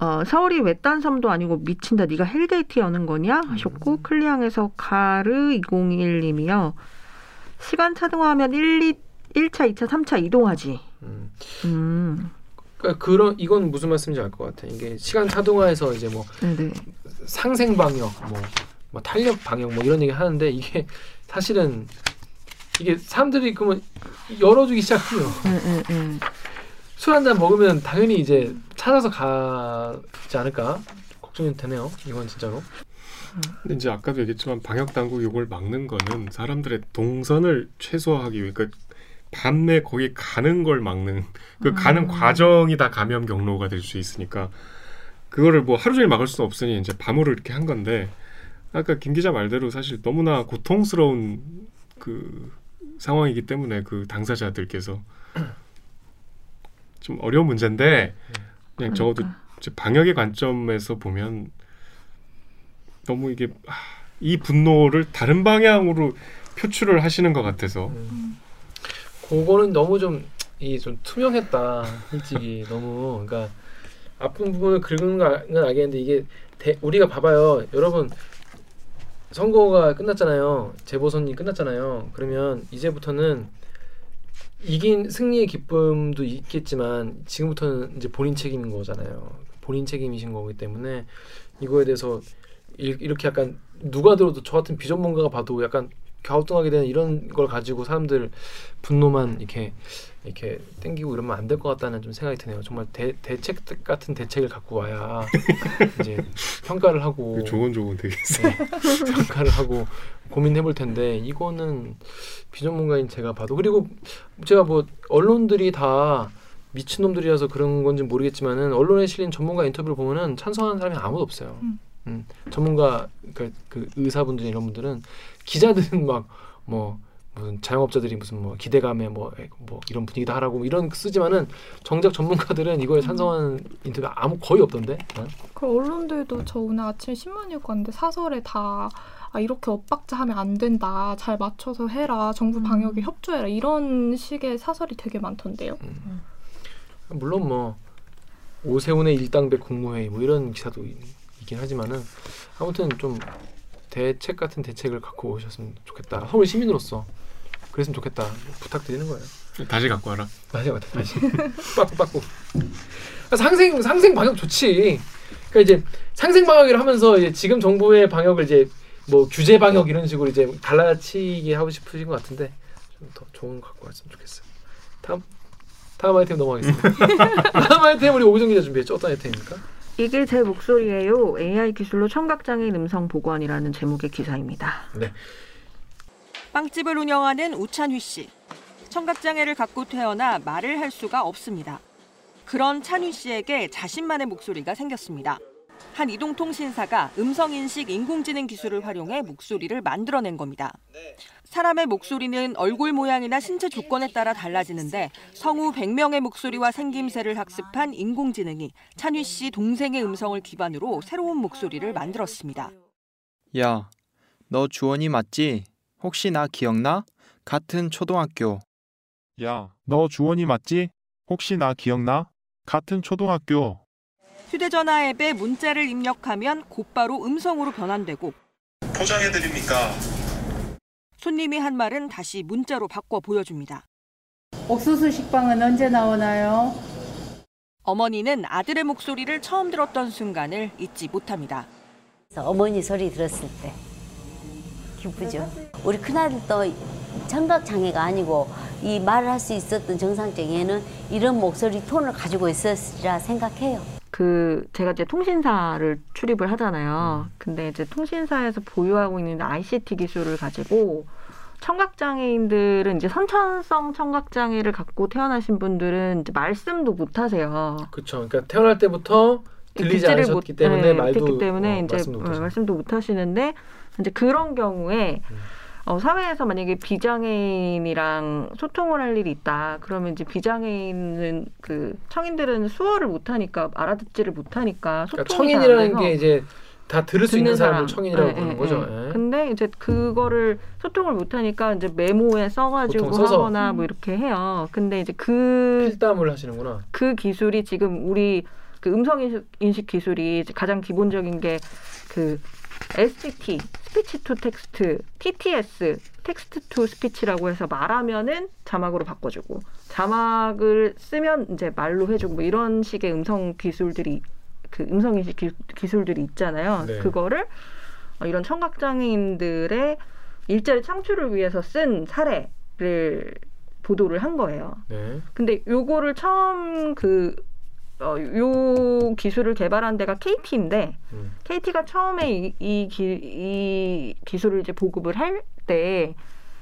어, 서울이 외딴 섬도 아니고 미친다. 네가 hell gate 여는 거냐? 하셨고 음. 클리앙에서 가르 201 님이요. 시간 차등화하면 1, 2, 1차, 2차, 3차 이동하지. 음. 음. 그러니까 그런 이건 무슨 말씀인지 알 것 같아. 이게 시간 차등화해서 이제 뭐 네네. 상생 방역, 뭐, 뭐 탄력 방역 뭐 이런 얘기 하는데 이게 사실은 이게 사람들이 그러면 열어주기 시작해요. 응, 응, 응. 술한 잔 먹으면 당연히 이제 찾아서 가지 않을까 걱정이 되네요. 이건 진짜로. 근데 이제 아까도 얘기했지만 방역 당국 이걸 막는 거는 사람들의 동선을 최소화하기 위해 그러니까 밤에 거기 가는 걸 막는 그 가는 음. 과정이 다 감염 경로가 될 수 있으니까 그거를 뭐 하루 종일 막을 수는 없으니 이제 밤으로 이렇게 한 건데 아까 김 기자 말대로 사실 너무나 고통스러운 그 상황이기 때문에 그 당사자들께서 좀 어려운 문제인데 그냥 적어도 그러니까. 이제 방역의 관점에서 보면 너무 이게 아, 이 분노를 다른 방향으로 표출을 하시는 것 같아서 음. 그거는 너무 좀 이 좀 투명했다 솔직히 *laughs* 너무 그러니까 아픈 부분을 긁는 건 알겠는데 이게 대, 우리가 봐봐요 여러분 선거가 끝났잖아요. 재보선이 끝났잖아요. 그러면 이제부터는 이긴 승리의 기쁨도 있겠지만 지금부터는 이제 본인 책임인 거잖아요. 본인 책임이신 거기 때문에 이거에 대해서 이- 이렇게 약간 누가 들어도 저 같은 비전문가가 봐도 약간 갸우뚱하게 되는 이런 걸 가지고 사람들 분노만 이렇게 이렇게 땡기고 이러면 안 될 것 같다는 좀 생각이 드네요. 정말 대, 대책 같은 대책을 갖고 와야 *laughs* 이제 평가를 하고 조곤조곤 되겠어요. 네, 평가를 하고 고민해 볼 텐데 이거는 비전문가인 제가 봐도 그리고 제가 뭐 언론들이 다 미친놈들이라서 그런 건지 모르겠지만은 언론에 실린 전문가 인터뷰를 보면은 찬성하는 사람이 아무도 없어요. 음. 음, 전문가 그, 그 의사분들 이런 분들은 기자들은 막 뭐 무슨 자영업자들이 무슨 뭐 기대감에 뭐, 에, 뭐 이런 분위기다 하라고 이런 쓰지만은 정작 전문가들은 이거에 찬성하는 인터뷰 아무 거의 없던데. 어? 그 언론들도 저 오늘 아침 신문 읽고 왔는데 사설에 다 아, 이렇게 엇박자 하면 안 된다. 잘 맞춰서 해라. 정부 방역에 협조해라. 이런 식의 사설이 되게 많던데요. 물론 뭐 오세훈의 일당백 국무회의 뭐 이런 기사도 있, 긴 하지만은 아무튼 좀 대책 같은 대책을 갖고 오셨으면 좋겠다. 서울 시민으로서 그랬으면 좋겠다. 부탁드리는 거예요. 다시 갖고 와라. 맞아 맞아 다시 빠꾸 빠꾸. *laughs* 아, 상생 상생 방역 좋지. 그러니까 이제 상생 방역을 하면서 이제 지금 정부의 방역을 이제 뭐 규제 방역 이런 식으로 이제 갈라치게 하고 싶으신 것 같은데 좀 더 좋은 거 갖고 왔으면 좋겠어요. 다음 다음 아이템 넘어가겠습니다. *laughs* 다음 아이템 우리 오정 기자 준비했죠? 어떤 아이템입니까? 이게 제 목소리예요. AI 기술로 청각장애인 음성 보관이라는 제목의 기사입니다. 빵집을 운영하는 우찬휘 씨. 청각장애를 갖고 태어나 말을 할 수가 없습니다. 그런 찬휘 씨에게 자신만의 목소리가 생겼습니다. 한 이동통신사가 음성인식 인공지능 기술을 활용해 목소리를 만들어낸 겁니다. 사람의 목소리는 얼굴 모양이나 신체 조건에 따라 달라지는데 성우 100명의 목소리와 생김새를 학습한 인공지능이 찬휘 씨 동생의 음성을 기반으로 새로운 목소리를 만들었습니다. 야, 너 주원이 맞지? 혹시 나 기억나? 같은 초등학교. 야, 너 주원이 맞지? 혹시 나 기억나? 같은 초등학교. 휴대전화 앱에 문자를 입력하면 곧바로 음성으로 변환되고 포장해드립니까? 손님이 한 말은 다시 문자로 바꿔 보여줍니다. 옥수수 식빵은 언제 나오나요? 어머니는 아들의 목소리를 처음 들었던 순간을 잊지 못합니다. 어머니 소리 들었을 때 기쁘죠. 우리 큰아들도 청각 장애가 아니고 이 말을 할 수 있었던 정상적에는 이런 목소리 톤을 가지고 있었으리라 생각해요. 그 제가 이제 통신사를 출입을 하잖아요. 근데 이제 통신사에서 보유하고 있는 ICT 기술을 가지고 청각 장애인들은 이제 선천성 청각 장애를 갖고 태어나신 분들은 이제 말씀도 못 하세요. 그렇죠. 그러니까 태어날 때부터 들리지 듣지를 않으셨기 못- 때문에 네, 말도 못했기 때문에 어, 이제 말씀도 못 어. 말씀도 못 하시는데 이제 그런 경우에 음. 어, 사회에서 만약에 비장애인이랑 소통을 할 일이 있다. 그러면 이제 비장애인은 그 청인들은 수어를 못 하니까 알아듣지를 못하니까 소통이 그러니까 청인이라는 게 이제 다 들을 수 있는 듣는 사람을 사람. 청인이라고 예, 부르는 예, 거죠. 예. 예. 근데 이제 그거를 소통을 못 하니까 이제 메모에 써가지고. 하거나 뭐 이렇게 해요. 근데 이제 그 필담을 하시는구나. 그 기술이 지금 우리 그 음성 인식, 인식 기술이 가장 기본적인 게 그 STT, speech to text, TTS, text to speech라고 해서 말하면은 자막으로 바꿔주고 자막을 쓰면 이제 말로 해주고 뭐 이런 식의 음성 기술들이 그 음성 인식 기, 기술들이 있잖아요. 네. 그거를 어, 이런 청각 장애인들의 일자리 창출을 위해서 쓴 사례를 보도를 한 거예요. 네. 근데 요거를 처음 그, 어, 요 기술을 개발한 데가 KT인데, 음. KT가 처음에 이, 이, 기, 이 기술을 이제 보급을 할 때,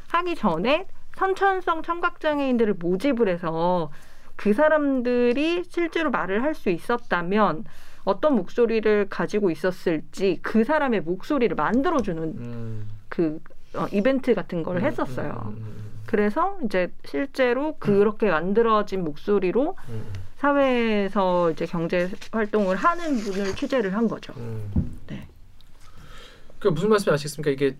하기 전에 선천성 청각장애인들을 모집을 해서 그 사람들이 실제로 말을 할 수 있었다면 어떤 목소리를 가지고 있었을지 그 사람의 목소리를 만들어주는 음. 그 어, 이벤트 같은 걸 음, 했었어요. 음, 음, 그래서 이제 실제로 그렇게 만들어진 목소리로 음, 음. 사회에서 이제 경제 활동을 하는 분을 취재를 한 거죠. 음. 네. 그 무슨 말씀이 아시겠습니까? 이게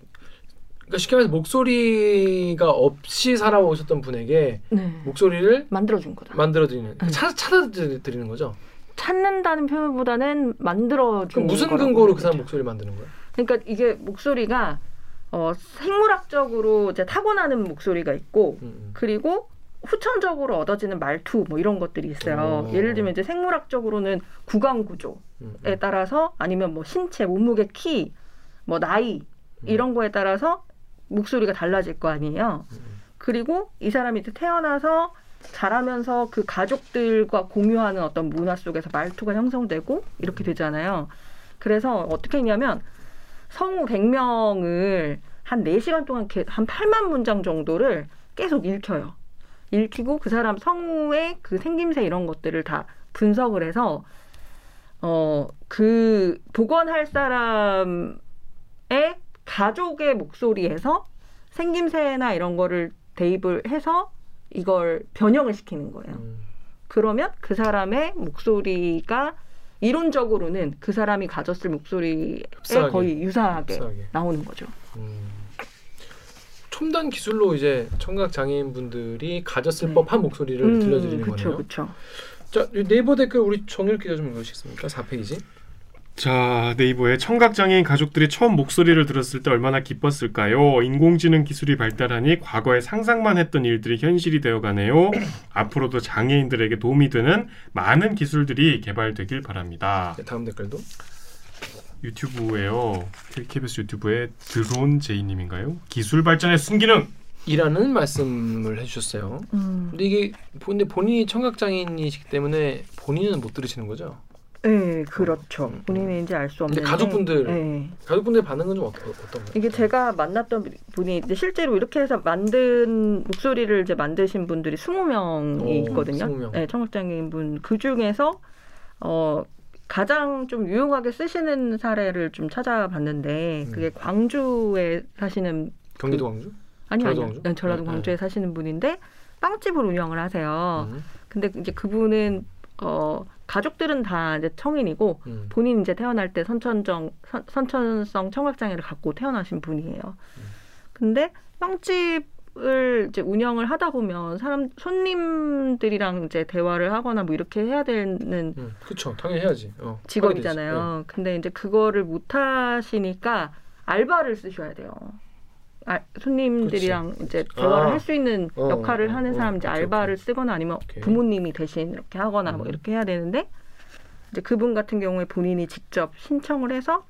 그러니까 쉽게 말해서 목소리가 없이 살아오셨던 분에게 네. 목소리를 만들어준 거다. 만들어드리는 찾 찾아드리는 거죠. 찾는다는 표현보다는 만들어 주는 그럼 무슨 근거로 그 사람 되죠. 목소리를 만드는 거예요? 그러니까 이게 목소리가 어, 생물학적으로 이제 타고나는 목소리가 있고 음. 그리고 후천적으로 얻어지는 말투 뭐 이런 것들이 있어요. 오. 예를 들면 이제 생물학적으로는 구강 구조에 음. 따라서 아니면 뭐 신체, 몸무게, 키, 뭐 나이 음. 이런 거에 따라서 목소리가 달라질 거 아니에요. 음. 그리고 이 사람이 이제 태어나서 자라면서 그 가족들과 공유하는 어떤 문화 속에서 말투가 형성되고 이렇게 되잖아요. 그래서 어떻게 했냐면 성우 100명을 한 4시간 동안 한 8만 문장 정도를 계속 읽혀요. 읽히고 그 사람 성우의 그 생김새 이런 것들을 다 분석을 해서 어 그 복원할 사람의 가족의 목소리에서 생김새나 이런 거를 대입을 해서 이걸 변형을 시키는 거예요. 음. 그러면 그 사람의 목소리가 이론적으로는 그 사람이 가졌을 목소리에 흡사하게. 거의 유사하게 흡사하게. 나오는 거죠. 음. 첨단 기술로 이제 청각 장애인 분들이 가졌을 네. 법한 목소리를 음, 들려드리는 그쵸, 거네요. 그쵸. 자이 네이버 댓글 우리 정일 기자 좀 읽으시겠습니까? 4페이지. 자 네이버에 청각장애인 가족들이 처음 목소리를 들었을 때 얼마나 기뻤을까요? 인공지능 기술이 발달하니 과거에 상상만 했던 일들이 현실이 되어가네요. *clears throat* 앞으로도 장애인들에게 도움이 되는 많은 기술들이 개발되길 바랍니다. 네, 다음 댓글도. 유튜브에요. KBS 유튜브에 드론 제이님인가요? 기술 발전의 순기능. 이라는 말씀을 해주셨어요. 음. 근데 이게 근데 본인이 청각 장애인이시기 때문에 본인은 못 들으시는 거죠? 네, 그렇죠. 본인인지 알수 없는데. 근데 가족분들 네. 가족분들 반응은 좀 어떤 어떤? 이게 제가 만났던 분이 이제 실제로 이렇게 해서 만든 목소리를 이제 만드신 분들이 20명이 오, 있거든요. 20명. 네, 청각장애인 분. 그 중에서 어 가장 좀 유용하게 쓰시는 사례를 좀 찾아봤는데 음. 그게 광주에 사시는 경기도 광주? 아니요, 전라도 아니요. 광주? 네, 전라도 네, 광주에 사시는 분인데 빵집을 운영을 하세요. 음. 근데 이제 그분은 어 가족들은 다 이제 청인이고 음. 본인 이제 태어날 때 선천적 선, 선천성 청각 장애를 갖고 태어나신 분이에요. 근데 빵집 을 이제 운영을 하다 보면 사람 손님들이랑 이제 대화를 하거나 뭐 이렇게 해야 되는 음. 그렇죠. 당연히 해야지. 어. 직업이잖아요. 근데 이제 그거를 못 하시니까 알바를 쓰셔야 돼요. 아, 손님들이랑 이제 대화를 아. 할수 있는 어, 역할을 어, 하는 어, 사람 이제 오케이, 알바를 쓰거나 아니면 오케이. 부모님이 대신 이렇게 하거나 뭐 음. 이렇게 해야 되는데 이제 그분 같은 경우에 본인이 직접 신청을 해서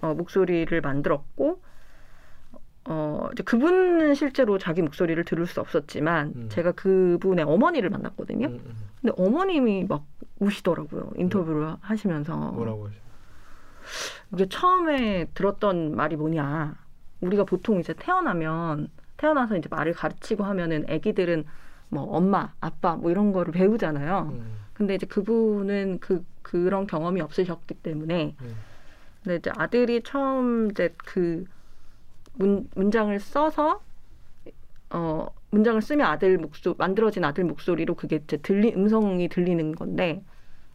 어, 목소리를 만들었고 어 이제 그분은 실제로 자기 목소리를 들을 수 없었지만 음. 제가 그분의 어머니를 만났거든요. 음, 음. 근데 어머님이 막 우시더라고요 인터뷰를 하시면서 뭐라고 하죠? 이게 처음에 들었던 말이 뭐냐 우리가 보통 이제 태어나면 태어나서 이제 말을 가르치고 하면은 아기들은 뭐 엄마 아빠 뭐 이런 거를 배우잖아요. 음. 근데 이제 그분은 그 그런 경험이 없으셨기 때문에 음. 근데 이제 아들이 처음 이제 그 문, 문장을 써서 어 문장을 쓰면 아들 목소 만들어진 아들 목소리로 그게 이제 들리 음성이 들리는 건데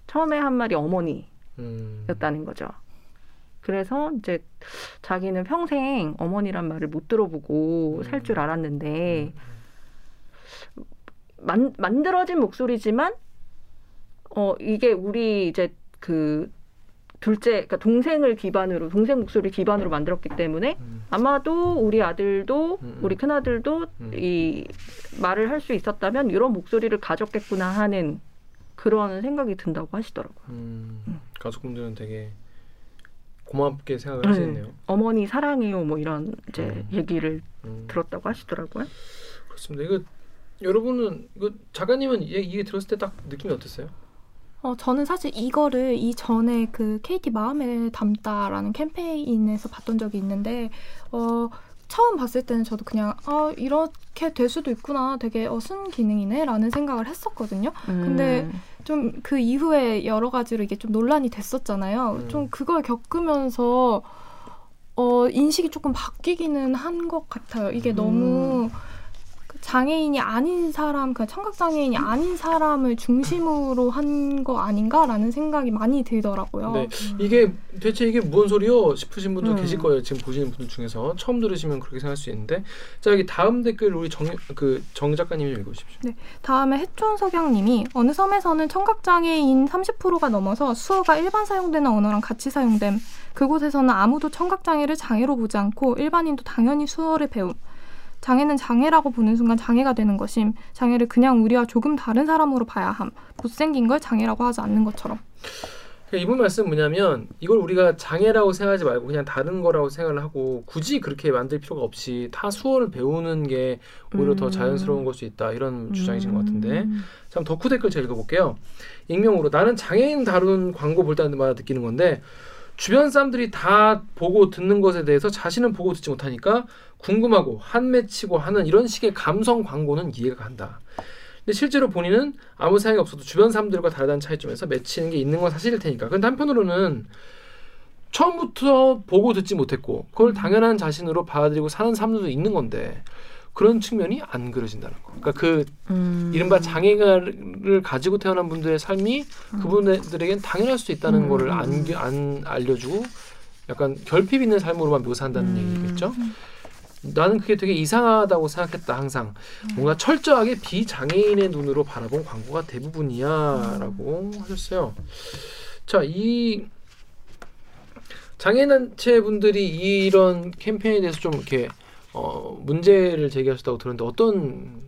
처음에 한 말이 어머니였다는 음. 거죠. 그래서 이제 자기는 평생 어머니란 말을 못 들어보고 살줄 알았는데 만, 만들어진 목소리지만 어 이게 우리 이제 그 둘째 그러니까 동생을 기반으로 동생 목소리 기반으로 만들었기 때문에 음. 아마도 우리 아들도 음, 음. 우리 큰 아들도 음. 이 말을 할 수 있었다면 이런 목소리를 가졌겠구나 하는 그런 생각이 든다고 하시더라고요. 음. 가족분들은 되게 고맙게 생각을 하시네요. 네. 어머니 사랑해요 뭐 이런 이제 음. 얘기를 음. 들었다고 하시더라고요. 그렇습니다. 이거 여러분은 이거 작가님은 이게, 이게 들었을 때 딱 느낌이 어땠어요? 어, 저는 사실 이거를 이전에 그 KT 마음에 담다라는 캠페인에서 봤던 적이 있는데 어, 처음 봤을 때는 저도 그냥 아 이렇게 될 수도 있구나 되게 어, 순 기능이네라는 생각을 했었거든요. 근데 음. 좀그 이후에 여러 가지로 이게 좀 논란이 됐었잖아요. 음. 좀 그걸 겪으면서 어, 인식이 조금 바뀌기는 한 것 같아요. 이게 음. 너무 장애인이 아닌 사람, 그 청각 장애인이 아닌 사람을 중심으로 한 거 아닌가라는 생각이 많이 들더라고요. 네, 이게 대체 이게 무슨 소리요 싶으신 분도 음. 계실 거예요. 지금 보시는 분들 중에서 처음 들으시면 그렇게 생각할 수 있는데, 자 여기 다음 댓글 우리 정 그 정 작가님이 좀 읽어주십시오. 네, 다음에 해촌석양님이 어느 섬에서는 청각장애인 30%가 넘어서 수어가 일반 사용되는 언어랑 같이 사용됨. 그곳에서는 아무도 청각장애를 장애로 보지 않고 일반인도 당연히 수어를 배움. 장애는 장애라고 보는 순간 장애가 되는 것임. 장애를 그냥 우리와 조금 다른 사람으로 봐야 함. 못생긴 걸 장애라고 하지 않는 것처럼. 그러니까 이분 말씀 뭐냐면 이걸 우리가 장애라고 생각하지 말고 그냥 다른 거라고 생각을 하고 굳이 그렇게 만들 필요가 없이 타 수어를 배우는 게 오히려 더 음. 자연스러운 걸 수 있다 이런 주장이신 것 같은데 참 덕후 댓글 제가 읽어볼게요 익명으로 나는 장애인 다룬 광고 볼 때마다 느끼는 건데 주변 사람들이 다 보고 듣는 것에 대해서 자신은 보고 듣지 못하니까 궁금하고 한 맺히고 하는 이런 식의 감성 광고는 이해가 간다. 근데 실제로 본인은 아무 생각이 없어도 주변 사람들과 다르다는 차이점에서 맺히는 게 있는 건 사실일 테니까. 근데 한편으로는 처음부터 보고 듣지 못했고 그걸 당연한 자신으로 받아들이고 사는 사람들도 있는 건데 그런 측면이 안 그려진다는 거. 그러니까 그 음. 이른바 장애를 가지고 태어난 분들의 삶이 그분들에겐 당연할 수 있다는 음. 거를 안, 안 알려주고 약간 결핍 있는 삶으로만 묘사한다는 얘기겠죠. 나는 그게 되게 이상하다고 생각했다 항상 뭔가 철저하게 비장애인의 눈으로 바라본 광고가 대부분이야라고 하셨어요. 자, 이 장애단체 분들이 이런 캠페인에 대해서 좀 이렇게 어, 문제를 제기하셨다고 들었는데 어떤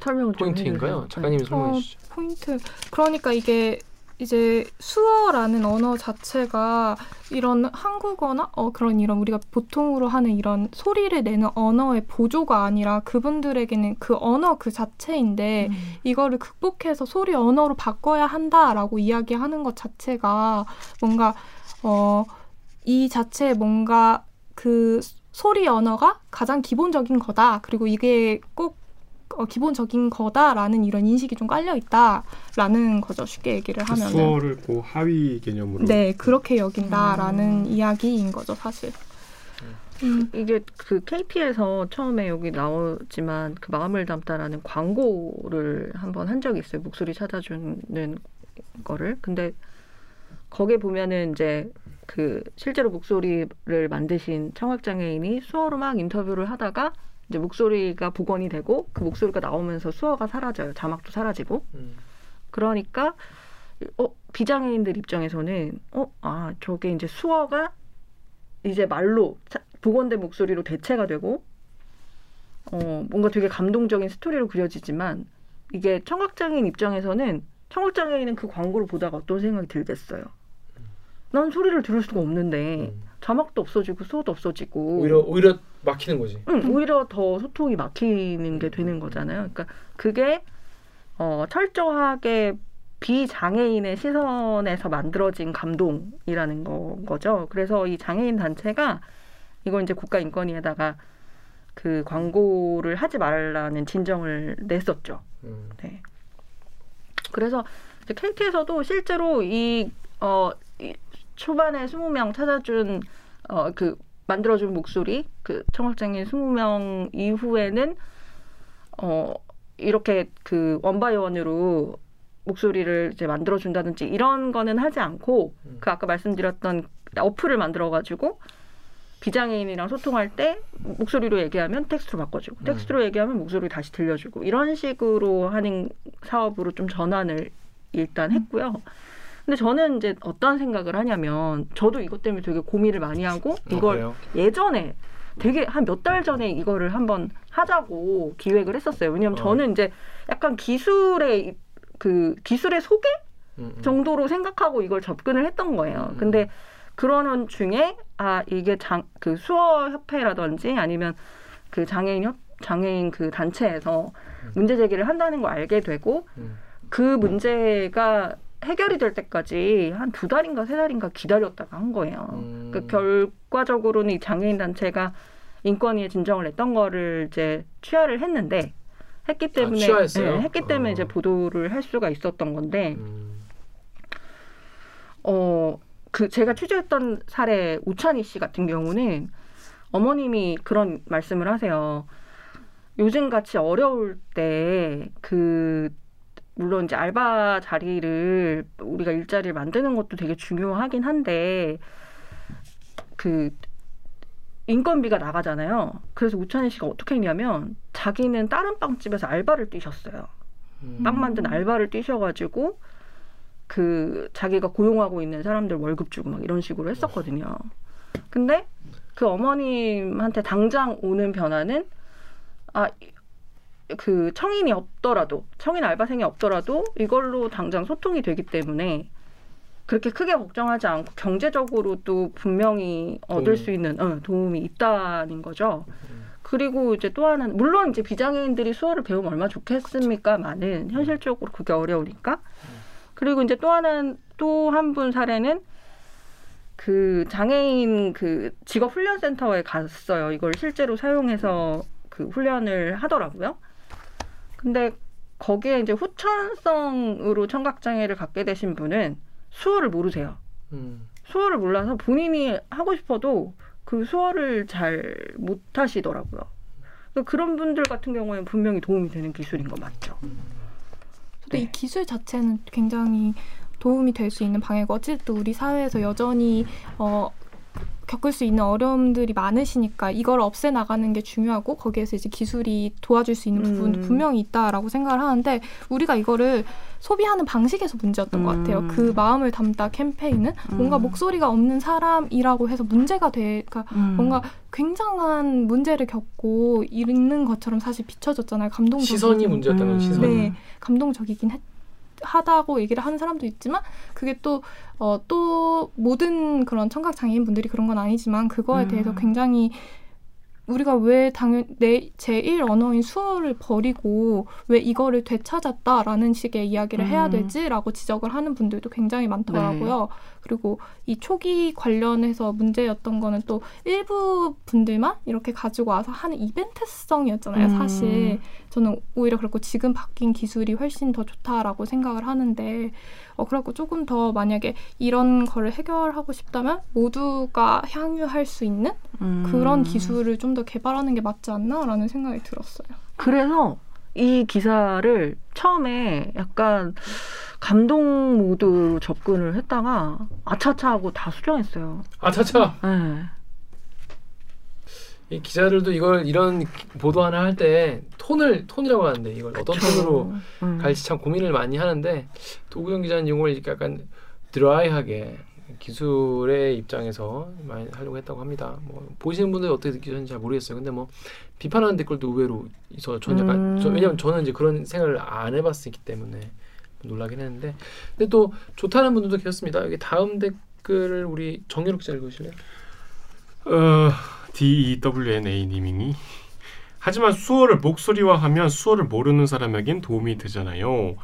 설명 포인트인가요? 작가님이 설명해 어, 주시죠. 포인트. 그러니까 이게 이제 수어라는 언어 자체가 이런 한국어나 어 그런 이런 우리가 보통으로 하는 이런 소리를 내는 언어의 보조가 아니라 그분들에게는 그 언어 그 자체인데 이거를 극복해서 소리 언어로 바꿔야 한다라고 이야기하는 것 자체가 뭔가 어 이 자체에 뭔가 그 소리 언어가 가장 기본적인 거다. 그리고 이게 꼭 어, 기본적인 거다라는 이런 인식이 좀 깔려 있다라는 거죠. 쉽게 얘기를 그 하면은. 수어를 고 하위 개념으로 네, 그렇게 여긴다라는 이야기인 거죠, 사실. 음. 이게 그 KT에서 처음에 여기 나오지만 그 마음을 담다라는 광고를 한번 한 적이 있어요. 목소리 찾아주는 거를. 근데 거기에 보면은 이제 그 실제로 목소리를 만드신 청각장애인이 수어로 막 인터뷰를 하다가 이제 목소리가 복원이 되고 그 목소리가 나오면서 수어가 사라져요. 자막도 사라지고. 그러니까 어 비장애인들 입장에서는 어아 저게 이제 수어가 이제 말로 자- 복원된 목소리로 대체가 되고 어 뭔가 되게 감동적인 스토리로 그려지지만 이게 청각장애인 입장에서는 청각장애인은 그 광고를 보다가 어떤 생각이 들겠어요. 난 소리를 들을 수가 없는데 자막도 없어지고 수어도 없어지고 오히려 오히려 막히는 거지. 응, 오히려 더 소통이 막히는 게 되는 거잖아요. 그러니까 그게 어, 철저하게 비장애인의 시선에서 만들어진 감동이라는 거, 거죠. 그래서 이 장애인 단체가 이걸 이제 국가인권위에다가 그 광고를 하지 말라는 진정을 냈었죠. 네. 그래서 KT에서도 실제로 이, 어, 이 초반에 20명 찾아준 어, 그 만들어준 목소리 그 청각장애인 20명 이후에는 어, 이렇게 그 one by one으로 목소리를 이제 만들어준다든지 이런 거는 하지 않고 그 아까 말씀드렸던 어플을 만들어가지고 비장애인이랑 소통할 때 목소리로 얘기하면 텍스트로 바꿔주고 음. 텍스트로 얘기하면 목소리 다시 들려주고 이런 식으로 하는 사업으로 좀 전환을 일단 했고요. 근데 저는 이제 어떤 생각을 하냐면 저도 이것 때문에 되게 고민을 많이 하고 이걸 그래요? 예전에 되게 한 몇 달 전에 이거를 한번 하자고 기획을 했었어요. 왜냐면 어. 저는 이제 약간 기술의 그 기술의 소개 음, 정도로 생각하고 이걸 접근을 했던 거예요. 근데 그러는 중에 아 이게 장 그 수어 협회라든지 아니면 그 장애인 협 장애인 그 단체에서 문제 제기를 한다는 걸 알게 되고 그 문제가 해결이 될 때까지 한 두 달인가 세 달인가 기다렸다가 한 거예요. 음. 그 결과적으로는 이 장애인 단체가 인권위에 진정을 냈던 거를 이제 취하를 했는데 했기 때문에 취하했어요? 네, 했기 때문에 이제 보도를 할 수가 있었던 건데 어그 제가 취재했던 사례 우찬희 씨 같은 경우는 어머님이 그런 말씀을 하세요. 요즘 같이 어려울 때 그 물론 이제 알바 자리를 우리가 일자리를 만드는 것도 되게 중요하긴 한데 그 인건비가 나가잖아요. 그래서 우찬희 씨가 어떻게 했냐면 자기는 다른 빵집에서 알바를 뛰셨어요. 음. 빵 만든 알바를 뛰셔가지고 그 자기가 고용하고 있는 사람들 월급 주고 막 이런 식으로 했었거든요. 근데 그 어머님한테 당장 오는 변화는 아 그 청인이 없더라도 청인 알바생이 없더라도 이걸로 당장 소통이 되기 때문에 그렇게 크게 걱정하지 않고 경제적으로도 분명히 얻을 도움이. 수 있는 어, 도움이 있다는 거죠. 그리고 이제 또 하나는 물론 이제 비장애인들이 수어를 배우면 얼마나 좋겠습니까만은 현실적으로 그게 어려우니까. 그리고 이제 또 하나는 또한 분 사례는 그 장애인 그 직업 훈련 센터에 갔어요. 이걸 실제로 사용해서 그 훈련을 하더라고요. 근데 거기에 이제 후천성으로 청각 장애를 갖게 되신 분은 수어를 모르세요. 음. 수어를 몰라서 본인이 하고 싶어도 그 수어를 잘 못하시더라고요. 그런 분들 같은 경우에는 분명히 도움이 되는 기술인 거 맞죠? 근데 이 기술 자체는 굉장히 도움이 될 수 있는 방해고 어쨌든 우리 사회에서 여전히 어, 겪을 수 있는 어려움들이 많으시니까 이걸 없애 나가는 게 중요하고 거기에서 이제 기술이 도와줄 수 있는 부분도 음. 분명히 있다라고 생각을 하는데 우리가 이거를 소비하는 방식에서 문제였던 것 같아요. 음. 그 마음을 담다 캠페인은 뭔가 음. 목소리가 없는 사람이라고 해서 문제가 돼, 그러니까 음. 뭔가 굉장한 문제를 겪고 있는 것처럼 사실 비춰졌잖아요. 감동적인 시선이 문제였다는 음. 시선이. 네, 감동적이긴 했, 하다고 얘기를 하는 사람도 있지만 그게 또 어, 또 모든 그런 청각 장애인 분들이 그런 건 아니지만 그거에 음. 대해서 굉장히 우리가 왜 당연 내 제1 언어인 수어를 버리고 왜 이거를 되찾았다라는 식의 이야기를 해야 음. 되지라고 지적을 하는 분들도 굉장히 많더라고요. 그리고 이 초기 관련해서 문제였던 거는 또 일부 분들만 이렇게 가지고 와서 하는 이벤트성이었잖아요. 음. 사실 저는 오히려 그렇고 지금 바뀐 기술이 훨씬 더 좋다라고 생각을 하는데 어 그렇고 조금 더 만약에 이런 거를 해결하고 싶다면 모두가 향유할 수 있는 음. 그런 기술을 좀 더 개발하는 게 맞지 않나라는 생각이 들었어요. 그래서 이 기사를 처음에 약간 감동 모드로 접근을 했다가 아차차 하고 다 수정했어요. 아차차. 네. 이 기자들도 이걸 이런 보도 하나 할 때 톤을 톤이라고 하는데 이걸 어떤 톤으로 음. 갈지 참 고민을 많이 하는데 도구영 기자는 이걸 이렇게 약간 드라이하게 기술의 입장에서 많이 하려고 했다고 합니다. 뭐 보시는 분들 어떻게 느끼셨는지 잘 모르겠어요. 근데 뭐 비판하는 댓글도 의외로 있어. 전 약간 음. 저, 왜냐면 저는 이제 그런 생각을 안 해봤기 때문에 놀라긴 했는데 근데 또 좋다는 분들도 계셨습니다. 여기 다음 댓글을 우리 정유럽 기자 읽으실래요? 어, DEWNA 님이 하지만 수어를 목소리화하면 수어를 모르는 사람에겐 도움이 되잖아요.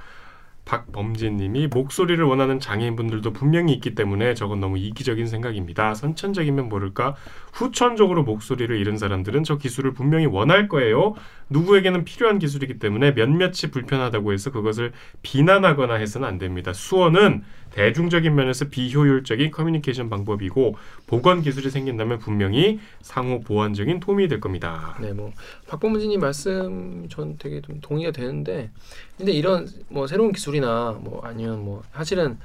박범진 님이 목소리를 원하는 장애인분들도 분명히 있기 때문에 저건 너무 이기적인 생각입니다. 선천적이면 모를까 후천적으로 목소리를 잃은 사람들은 저 기술을 분명히 원할 거예요. 누구에게는 필요한 기술이기 때문에 몇몇이 불편하다고 해서 그것을 비난하거나 해서는 안 됩니다. 수어는 대중적인 면에서 비효율적인 커뮤니케이션 방법이고 보건 기술이 생긴다면 분명히 상호 보완적인 도움이 될 겁니다. 네, 뭐 박범진님 말씀 전 되게 좀 동의가 되는데 근데 이런 뭐 새로운 기술이나 뭐 아니면 뭐 사실은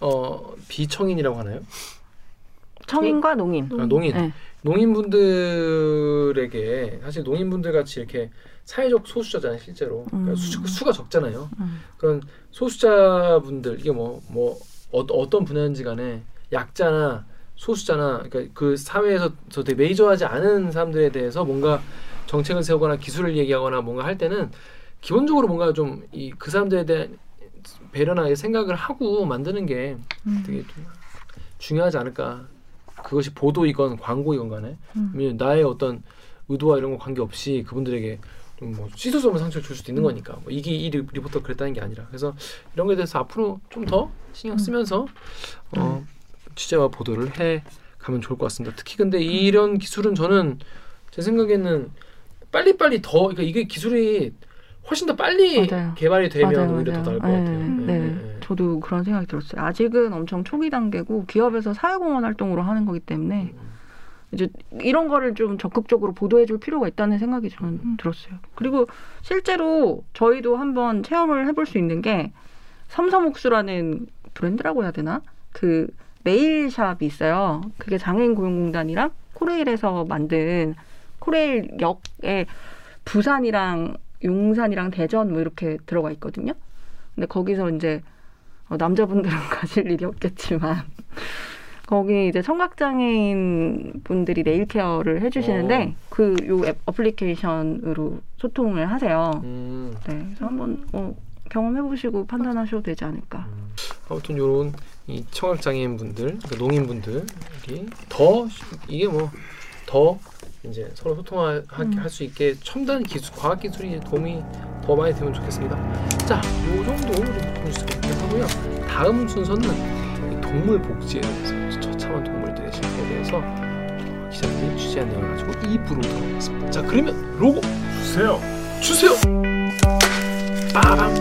어 비청인이라고 하나요? 청인과 농인. 아, 농인 네. 농인분들에게 사실 농인분들 같이 이렇게 사회적 소수자잖아요 실제로 그러니까 음. 수, 수가 적잖아요 음. 그런 소수자분들 이게 뭐뭐 어, 떤 분야인지 간에 약자나 소수자나 그러니까 그 사회에서 저 되게 메이저하지 않은 사람들에 대해서 뭔가 정책을 세우거나 기술을 얘기하거나 뭔가 할 때는 기본적으로 뭔가 좀 이 그 사람들에 대한 배려나 생각을 하고 만드는 게 음. 되게 좀 중요하지 않을까. 그것이 보도이건 광고이건 간에 음. 나의 어떤 의도와 이런 거 관계없이 그분들에게 좀 뭐수 없는 상처를 줄 수도 있는 음. 거니까 뭐 이게 이 리- 리포터 그랬다는 게 아니라 그래서 이런 거에 대해서 앞으로 좀 더 신경 쓰면서 어, 취재와 보도를 해 가면 좋을 것 같습니다. 특히 근데 이런 기술은 저는 제 생각에는 빨리빨리 더 그러니까 이게 기술이 훨씬 더 빨리 맞아요. 개발이 되면 맞아요, 오히려 더 맞아요. 나을 것 네, 같아요. 네. 네, 네. 저도 그런 생각이 들었어요. 아직은 엄청 초기 단계고 기업에서 사회공헌 활동으로 하는 거기 때문에 이제 이런 거를 좀 적극적으로 보도해 줄 필요가 있다는 생각이 저는 음. 들었어요. 그리고 실제로 저희도 한번 체험을 해볼 수 있는 게 섬섬옥수라는 브랜드라고 해야 되나? 그 네일샵이 있어요. 그게 장애인 고용공단이랑 코레일에서 만든 코레일 역에 부산이랑 용산이랑 대전 뭐 이렇게 들어가 있거든요. 근데 거기서 이제 어, 남자분들은 *laughs* 가실 일이 없겠지만 거기 이제 청각장애인 분들이 네일 케어를 해주시는데 그요 어플리케이션으로 소통을 하세요. 음. 네, 그래서 한번 어, 경험해보시고 판단하셔도 되지 않을까. 아무튼 요런 이 청각 장애인 분들, 그러니까 농인 분들이 더 이게 뭐 더 이제 서로 소통할 음. 수 있게 첨단 기술, 과학 기술이 도움이 더 많이 되면 좋겠습니다. 자, 요 정도 우리 뉴스가 하고요. 다음 순서는 이 동물 복지에 대해서 처참한 동물들의 실태에 대해서 어, 기자들이 취재한 내용을 가지고 2부로 들어보겠습니다. 자, 그러면 로고 주세요. 주세요. 빠밤.